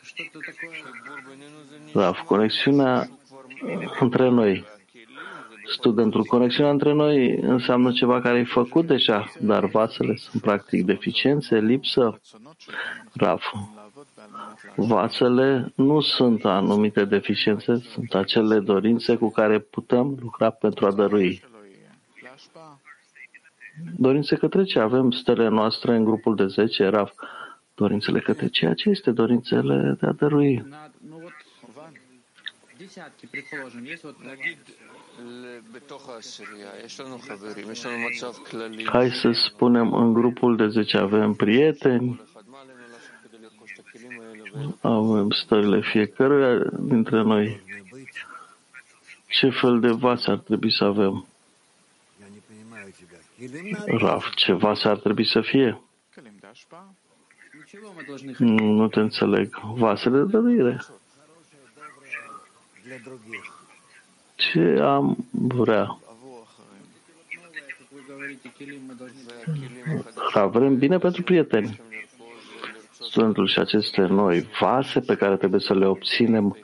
Raf, conexiunea între noi. Studentul, conexiunea între noi înseamnă ceva care e făcut deja, dar vasele sunt practic deficiențe, lipsă. Raf, vasele nu sunt anumite deficiențe, sunt acele dorințe cu care putem lucra pentru a dărui. Dorințe către ce? Avem stele noastre în grupul de 10, Raf. Dorințele către ceea ce este dorințele de a dărui десятки, предположим, есть вот... Hai să spunem, în grupul de 10 avem prieteni, avem stările fiecăruia dintre noi. Ce fel de vață ar trebui să avem? Raf, ce vas ar trebui să fie? Nu te înțeleg. Vasele de dăruire. Ce am vrea? Avem bine pentru prieteni. Studentul și aceste noi vase pe care trebuie să le obținem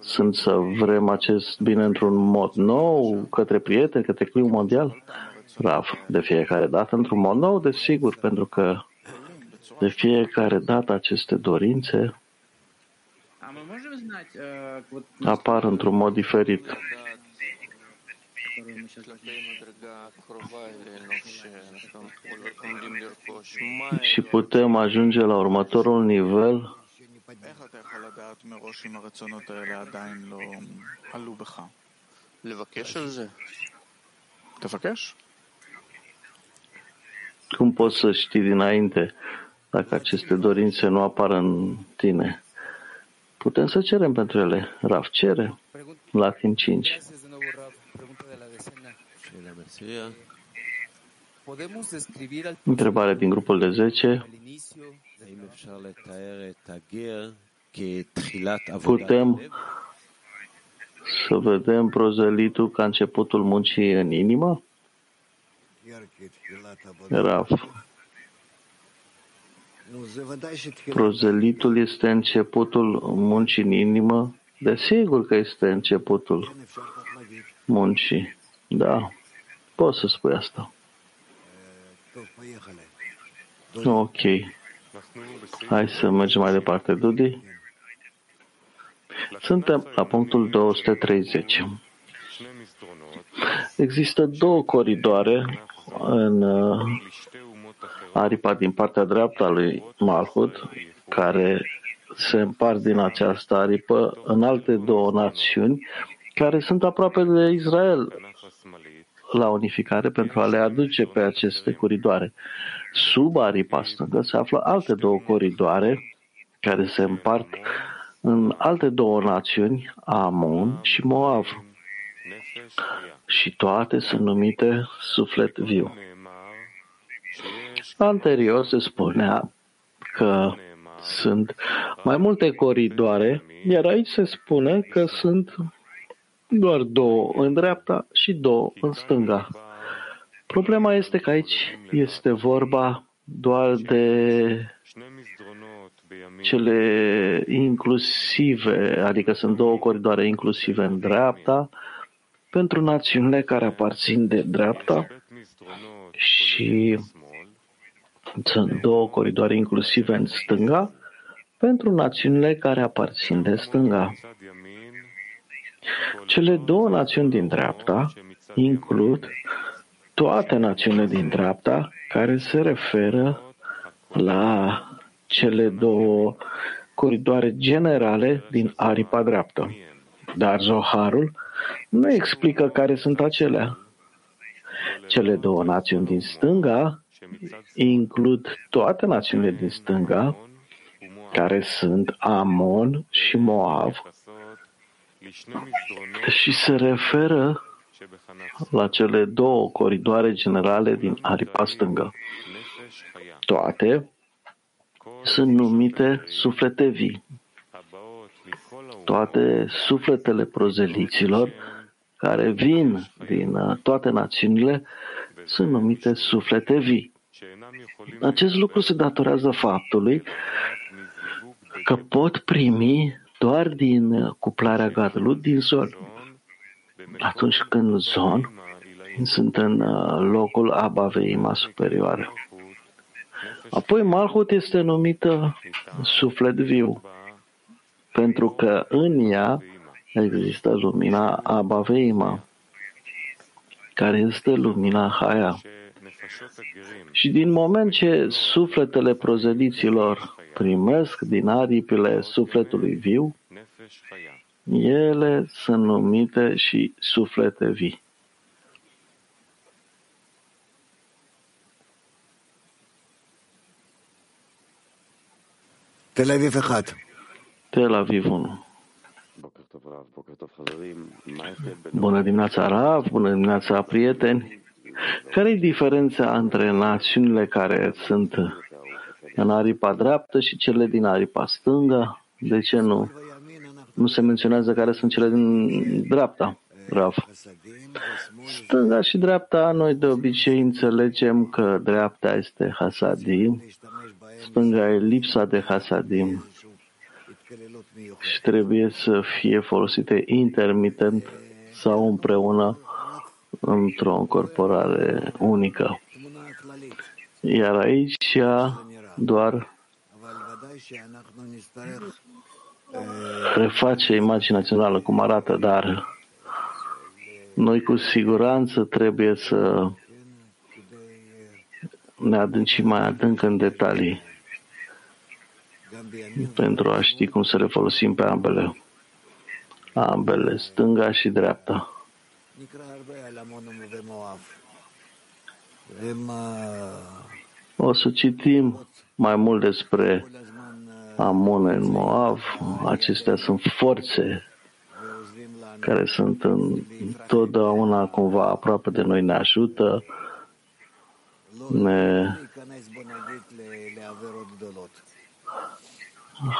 sunt să vrem acest bine într-un mod nou, către prieteni, către clima mondial? Rav, de fiecare dată într-un mod nou, desigur, pentru că de fiecare dată aceste dorințe Uh, apar într-un mod diferit. Și putem ajunge la următorul nivel cum poți să știi dinainte dacă aceste dorințe nu apar în tine? Putem să cerem pentru ele. Raf cere la timp 5. Întrebare din grupul de 10. Putem să vedem prozelitul ca începutul muncii în inimă? Raf. Prozelitul este începutul muncii în inimă? Desigur că este începutul muncii. Da, poți să spui asta. Ok. Hai să mergem mai departe, Dudi. Suntem la punctul 230. Există două coridoare în uh, aripa din partea dreaptă a lui Malhut, care se împart din această aripă în alte două națiuni care sunt aproape de Israel la unificare pentru a le aduce pe aceste coridoare. Sub aripa stângă se află alte două coridoare care se împart în alte două națiuni, Amon și Moav. Și toate sunt numite suflet viu. Anterior se spunea că sunt mai multe coridoare, iar aici se spune că sunt doar două în dreapta și două în stânga. Problema este că aici este vorba doar de cele inclusive, adică sunt două coridoare inclusive în dreapta, pentru națiunile care aparțin de dreapta și sunt două coridoare inclusive în stânga pentru națiunile care aparțin de stânga. Cele două națiuni din dreapta includ toate națiunile din dreapta care se referă la cele două coridoare generale din aripa dreaptă. Dar Zoharul nu explică care sunt acelea. Cele două națiuni din stânga includ toate națiunile din stânga, care sunt Amon și Moav, și se referă la cele două coridoare generale din aripa stângă. Toate sunt numite suflete vii. Toate sufletele prozeliților care vin din uh, toate națiunile sunt numite suflete vii. Acest lucru se datorează faptului că pot primi doar din uh, cuplarea gadului din zon. Atunci când zon sunt în uh, locul abaveima superioară. Apoi Malhut este numită suflet viu, pentru că în ea există lumina Abaveima, care este lumina Haya. Și din moment ce sufletele prozeliților primesc din aripile sufletului viu, ele sunt numite și suflete vii. Tel Aviv 1. Tel Aviv 1. Bună dimineața, Rav, bună dimineața, prieteni. Care e diferența între națiunile care sunt în aripa dreaptă și cele din aripa stângă? De ce nu? Nu se menționează care sunt cele din dreapta, Rav. Stânga și dreapta, noi de obicei înțelegem că dreapta este hasadim, stânga e lipsa de hasadim și trebuie să fie folosite intermitent sau împreună într-o încorporare unică. Iar aici doar reface imaginea națională cum arată, dar noi cu siguranță trebuie să ne adâncim mai adânc în detalii pentru a ști cum să le folosim pe ambele, ambele, stânga și dreapta. O să citim mai mult despre Amon în Moav. Acestea sunt forțe care sunt întotdeauna cumva aproape de noi, ne ajută, ne...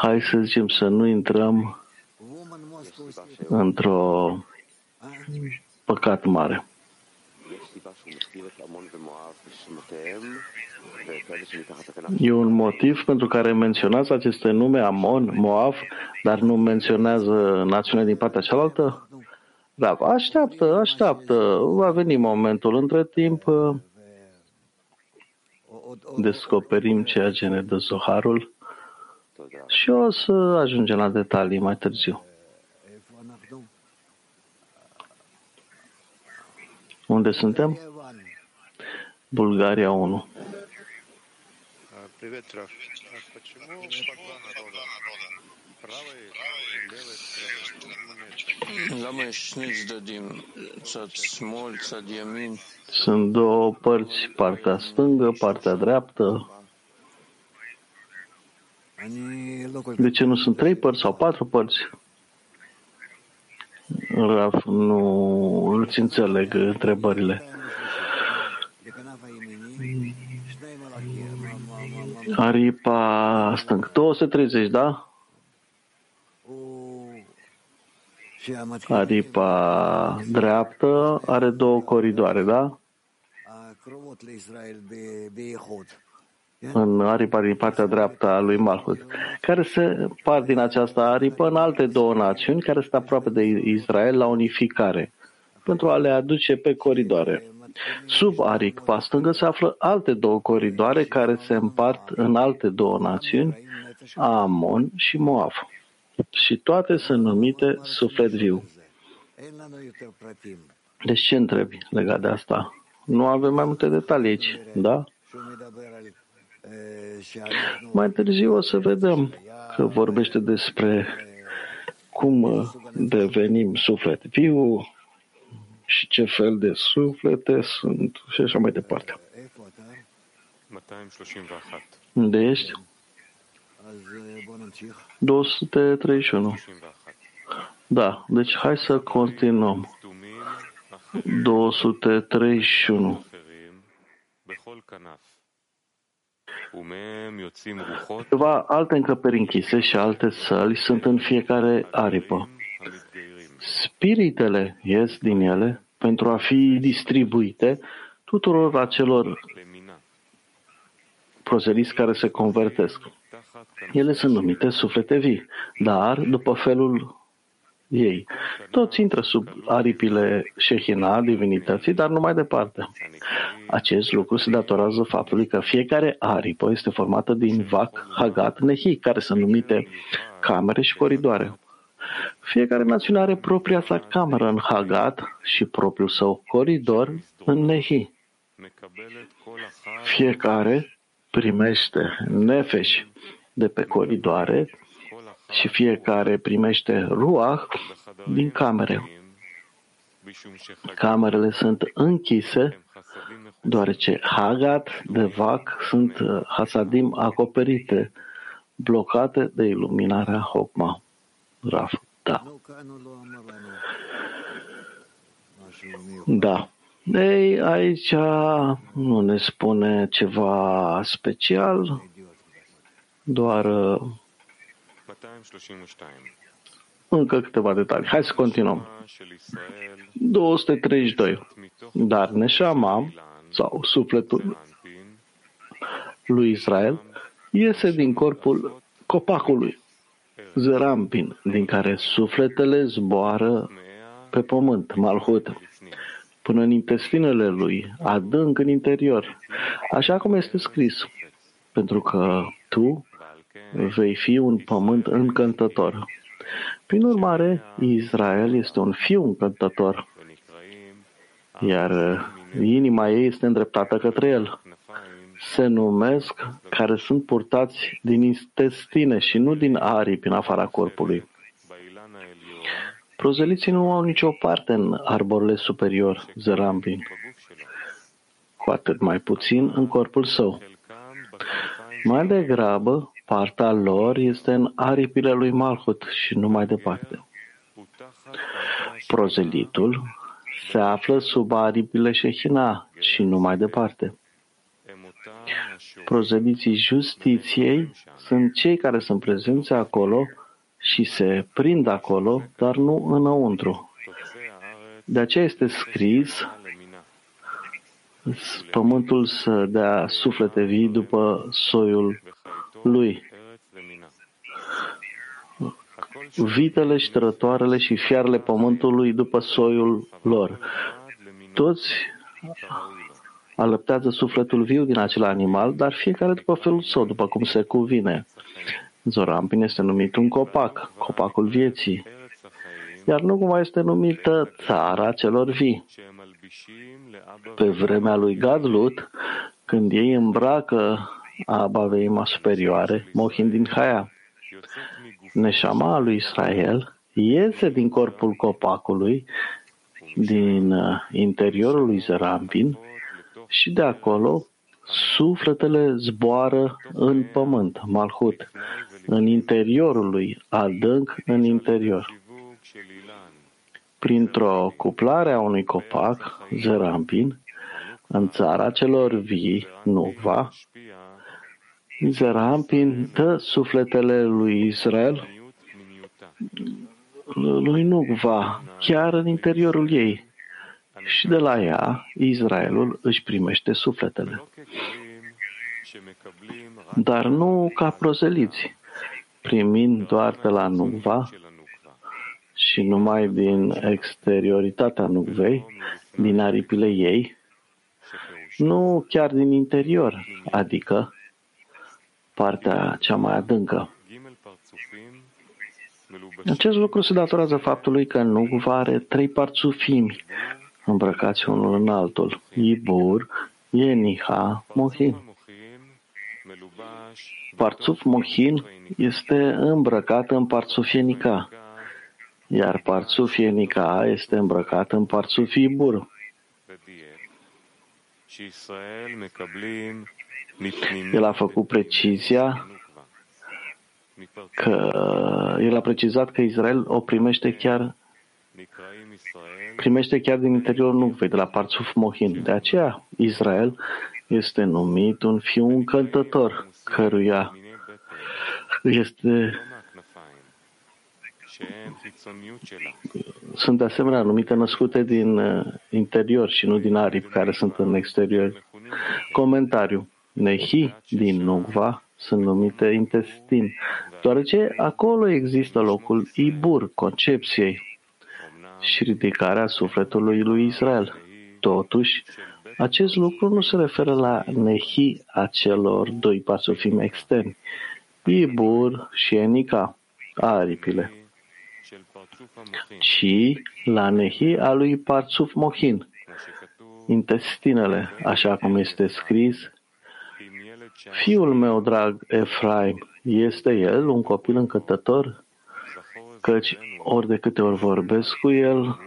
Hai să zicem să nu intrăm într-o păcat mare. E un motiv pentru care menționați aceste nume, Amon, Moav, dar nu menționează națiunea din partea cealaltă? Da, așteaptă, așteaptă. Va veni momentul. Între timp, descoperim ceea ce ne dă Zoharul și o să ajungem la detalii mai târziu. Unde suntem? Bulgaria 1. Привет, Раф. А почему Sunt două părți, partea stângă, partea dreaptă. De ce nu sunt trei părți sau patru părți? Raf, nu îți înțeleg întrebările. Aripa stâng. 230, da? Aripa dreaptă are două coridoare, da? În aripa din partea dreaptă a lui Malhut, care se par din această aripă în alte două națiuni care sunt aproape de Israel la unificare, pentru a le aduce pe coridoare. Sub aripă stângă se află alte două coridoare care se împart în alte două națiuni, Amon și Moab. Și toate sunt numite suflet viu. Deci ce întrebi legat de asta? Nu avem mai multe detalii aici, da? Mai târziu o să vedem că vorbește despre cum devenim suflet viu, și ce fel de suflete sunt și așa mai departe. Unde ești? 231. Da, deci hai să continuăm. 231. Câteva alte încăperi închise și alte săli sunt în fiecare aripă. Spiritele ies din ele pentru a fi distribuite tuturor acelor prozeliți care se convertesc. Ele sunt numite suflete vii, dar după felul ei. Toți intră sub aripile Shehina, divinității, dar nu mai departe. Acest lucru se datorează faptului că fiecare aripă este formată din Vac, Hagat, Nehi, care sunt numite camere și coridoare. Fiecare națiune are propria sa cameră în Hagat și propriul său coridor în Nehi. Fiecare primește nefeș de pe coridoare și fiecare primește ruah din camere. Camerele sunt închise deoarece Hagat de Vac sunt uh, hasadim acoperite, blocate de iluminarea Hokma. Raf. Da. Da. Ei, aici nu ne spune ceva special, doar uh, încă câteva detalii. Hai să continuăm. 232. Dar Neșama, sau sufletul lui Israel, iese din corpul copacului Zerampin, din care sufletele zboară pe pământ, Malhut, până în intestinele lui, adânc în interior, așa cum este scris, pentru că tu vei fi un pământ încântător. Prin urmare, Israel este un fiu încântător, iar inima ei este îndreptată către el se numesc care sunt purtați din intestine și nu din aripi în afara corpului. Prozeliții nu au nicio parte în arborele superior, zărambin, cu atât mai puțin în corpul său. Mai degrabă, partea lor este în aripile lui Malhut și nu mai departe. Prozelitul se află sub aripile Shehina și nu mai departe. Prozeliții justiției sunt cei care sunt prezenți acolo și se prind acolo, dar nu înăuntru. De aceea este scris pământul să dea suflete vii după soiul lui. Vitele și trătoarele și fiarele pământului după soiul lor. Toți alăptează sufletul viu din acel animal, dar fiecare după felul său, după cum se cuvine. Zorampin este numit un copac, copacul vieții, iar nu cumva este numită țara celor vii. Pe vremea lui Gadlut, când ei îmbracă abaveima superioare, Mohin din Haia, neșama lui Israel iese din corpul copacului, din uh, interiorul lui Zerampin și de acolo sufletele zboară în pământ, Malhut, în interiorul lui, adânc în interior. Printr-o cuplare a unui copac, Zerampin, în țara celor vii, Nuva, Zerampin dă sufletele lui Israel lui Nuva, chiar în interiorul ei. Și de la ea, Israelul își primește sufletele. Dar nu ca prozeliți, primind doar de la Nuva și numai din exterioritatea Nuvei, din aripile ei, nu chiar din interior, adică partea cea mai adâncă. Acest lucru se datorează faptului că Nuva are trei parțufimi îmbrăcați unul în altul. Ibur, Yeniha, Mohin. Parțuf Mohin este îmbrăcat în parțuf Yenica, iar parțuf Yenica este îmbrăcat în parțuf Ibur. El a făcut precizia că el a precizat că Israel o primește chiar primește chiar din interiorul Nuvei, de la Parțuf Mohin. De aceea, Israel este numit un fiu încântător, căruia este sunt de asemenea numite născute din uh, interior și nu din aripi care sunt în exterior. Comentariu. Nehi din Nugva sunt numite intestin, deoarece acolo există locul Ibur, concepției și ridicarea sufletului lui Israel. Totuși, acest lucru nu se referă la nehi a celor doi pasufimi externi, Ibur și Enica, aripile, ci la nehi a lui Parțuf Mohin, intestinele, așa cum este scris Fiul meu drag, Efraim, este el un copil încântător? Căci ori de câte ori vorbesc cu el,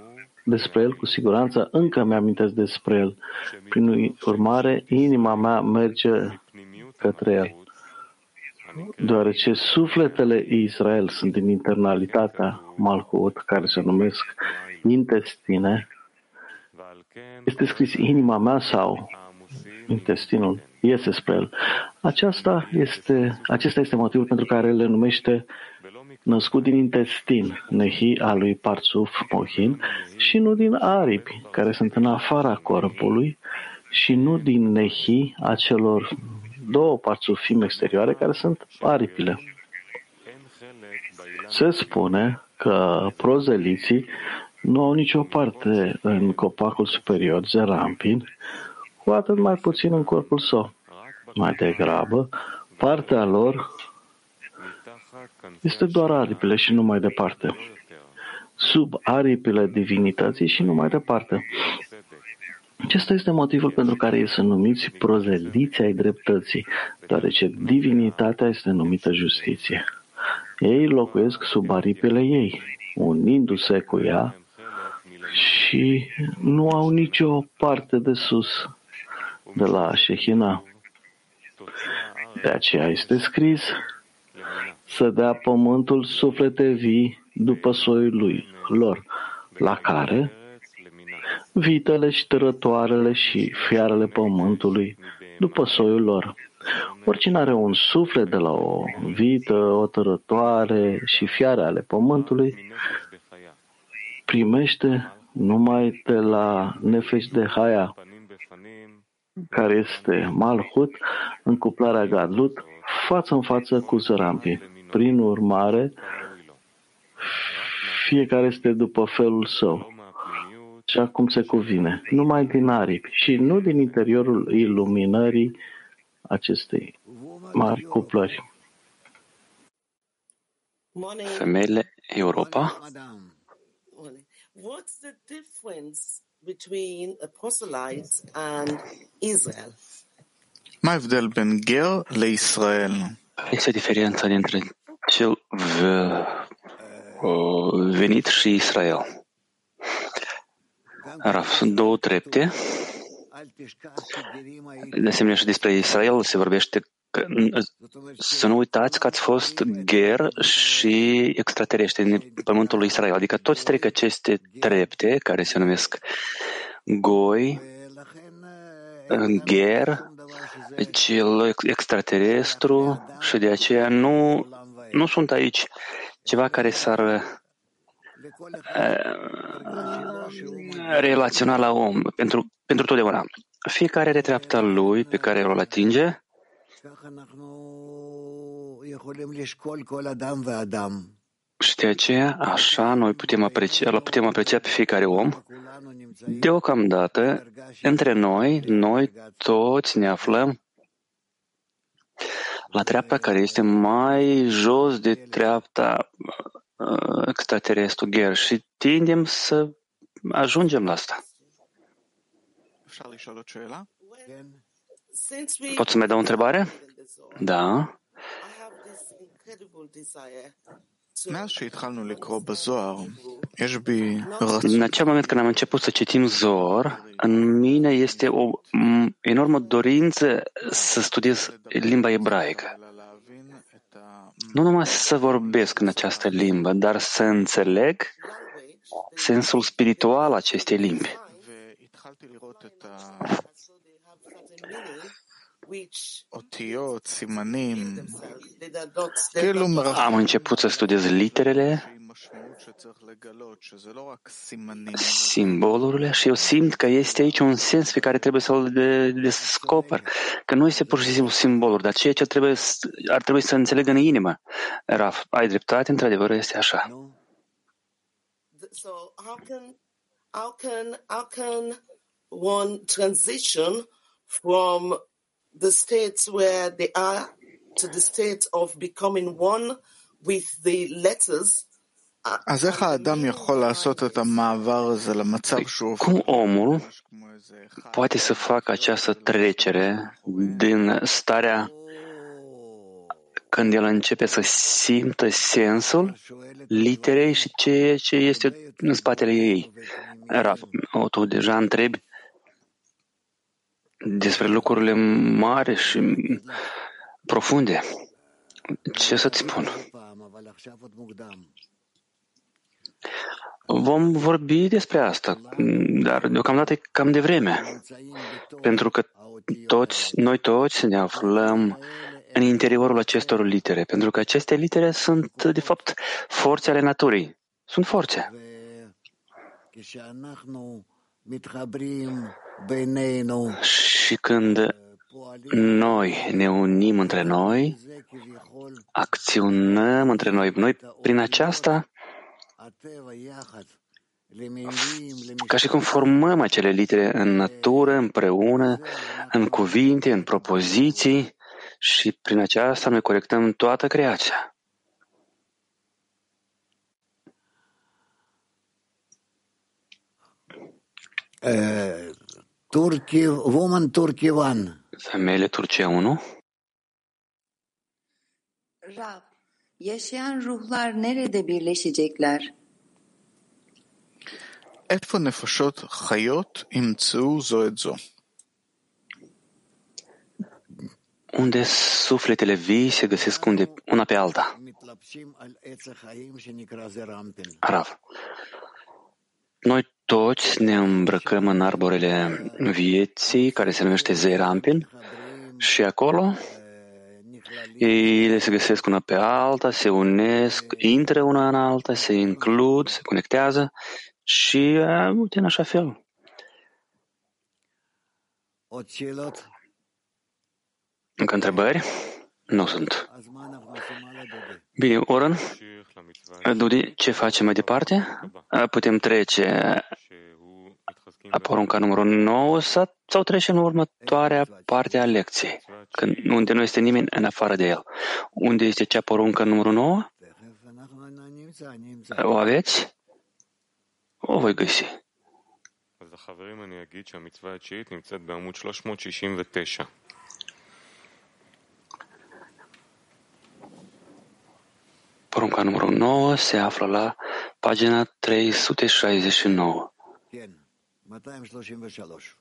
despre el, cu siguranță, încă mi-amintesc despre el. Prin urmare, inima mea merge către el. Deoarece sufletele Israel sunt din internalitatea Malchut, care se numesc intestine, este scris inima mea sau intestinul iese spre el. Aceasta este, acesta este motivul pentru care le numește născut din intestin, nehi a lui Parțuf Mohin, și nu din aripi, care sunt în afara corpului, și nu din nehi a celor două parțufimi exterioare, care sunt aripile. Se spune că prozeliții nu au nicio parte în copacul superior, zerampin, cu atât mai puțin în corpul său. Mai degrabă, partea lor este doar aripile și nu mai departe. Sub aripile divinității și nu mai departe. Acesta este motivul pentru care ei sunt numiți prozeliții ai dreptății, deoarece divinitatea este numită justiție. Ei locuiesc sub aripile ei, unindu-se cu ea și nu au nicio parte de sus de la Shehina. De aceea este scris să dea pământul suflete vii după soiul lui, lor, la care vitele și tărătoarele și fiarele pământului după soiul lor. Oricine are un suflet de la o vită, o tărătoare și fiare ale pământului, primește numai de la Nefesh de Haya, care este Malhut, în cuplarea Gadlut, față în față cu Zărampi. Prin urmare, fiecare este după felul său, așa cum se cuvine, numai din aripi și nu din interiorul iluminării acestei mari cuplări. Femeile Europa What's the difference between proselytes and Israel. Mai avdel ben ger le Israel. Este diferența dintre cel venit și Israel. Raf, sunt două trepte. De asemenea, și despre Israel se vorbește să nu uitați că ați fost ger și extraterestri în pământul lui Israel. Adică toți trec aceste trepte care se numesc goi, ger, cel extraterestru și de aceea nu, nu sunt aici ceva care s-ar relaționa la om pentru, pentru totdeauna. Fiecare are treapta lui pe care o atinge și de aceea, așa, noi putem aprecia, putem aprecia pe fiecare om. Deocamdată, între noi, noi toți ne aflăm la treapta care este mai jos de treapta uh, extraterestru Ger și tindem să ajungem la asta. Pot să mai dau o întrebare? Da. În acel moment când am început să citim Zor, în mine este o enormă dorință să studiez limba ebraică. Nu numai să vorbesc în această limbă, dar să înțeleg sensul spiritual acestei limbi. Am început să studiez literele, simbolurile și eu simt că este aici un sens pe care trebuie să-l descoper. Că nu este pur și simplu simboluri, dar ceea ce trebuie, ar trebui să înțeleg în inimă. Raf, ai dreptate, într-adevăr este așa. So how can, how can, how can one transition from the states where they are to the state of becoming one with the letters. אז איך האדם יכול לעשות את המעבר הזה למצב שהוא... Cum omul poate să facă această trecere din starea când el începe să simtă sensul literei și ceea ce este în spatele ei. Raf, tu deja întrebi Despre lucrurile mari și profunde. Ce să-ți spun? Vom vorbi despre asta, dar deocamdată e cam de vreme, pentru că toți, noi toți ne aflăm în interiorul acestor litere, pentru că aceste litere sunt, de fapt, forțe ale naturii. Sunt forțe. Și când noi ne unim între noi, acționăm între noi, noi prin aceasta, ca și cum formăm acele litere în natură, împreună, în cuvinte, în propoziții și prin aceasta noi corectăm toată creația. Turkey, woman Turkey one. Femeile Turcia 1. Rab, yaşayan ruhlar nerede birleşecekler? איפה נפשות חיות ימצאו זו את זו? unde sufletele vii se găsesc unde, una pe alta. Rav. Noi toți ne îmbrăcăm în arborele vieții, care se numește Zerampin, și acolo ele se găsesc una pe alta, se unesc, intră una în alta, se includ, se conectează și uh, uite în așa fel. Încă întrebări? Nu sunt. Bine, Oran, Dudi, ce facem mai departe? Putem trece la porunca numărul 9 sau, sau trecem în următoarea parte a lecției, când, unde nu este nimeni în afară de el. Unde este cea poruncă numărul 9? O aveți? O voi găsi. אז לחברים אני אגיד שהמצווה התשיעית נמצאת בעמוד 369. Porunca numărul 9 se află la pagina 369. 233.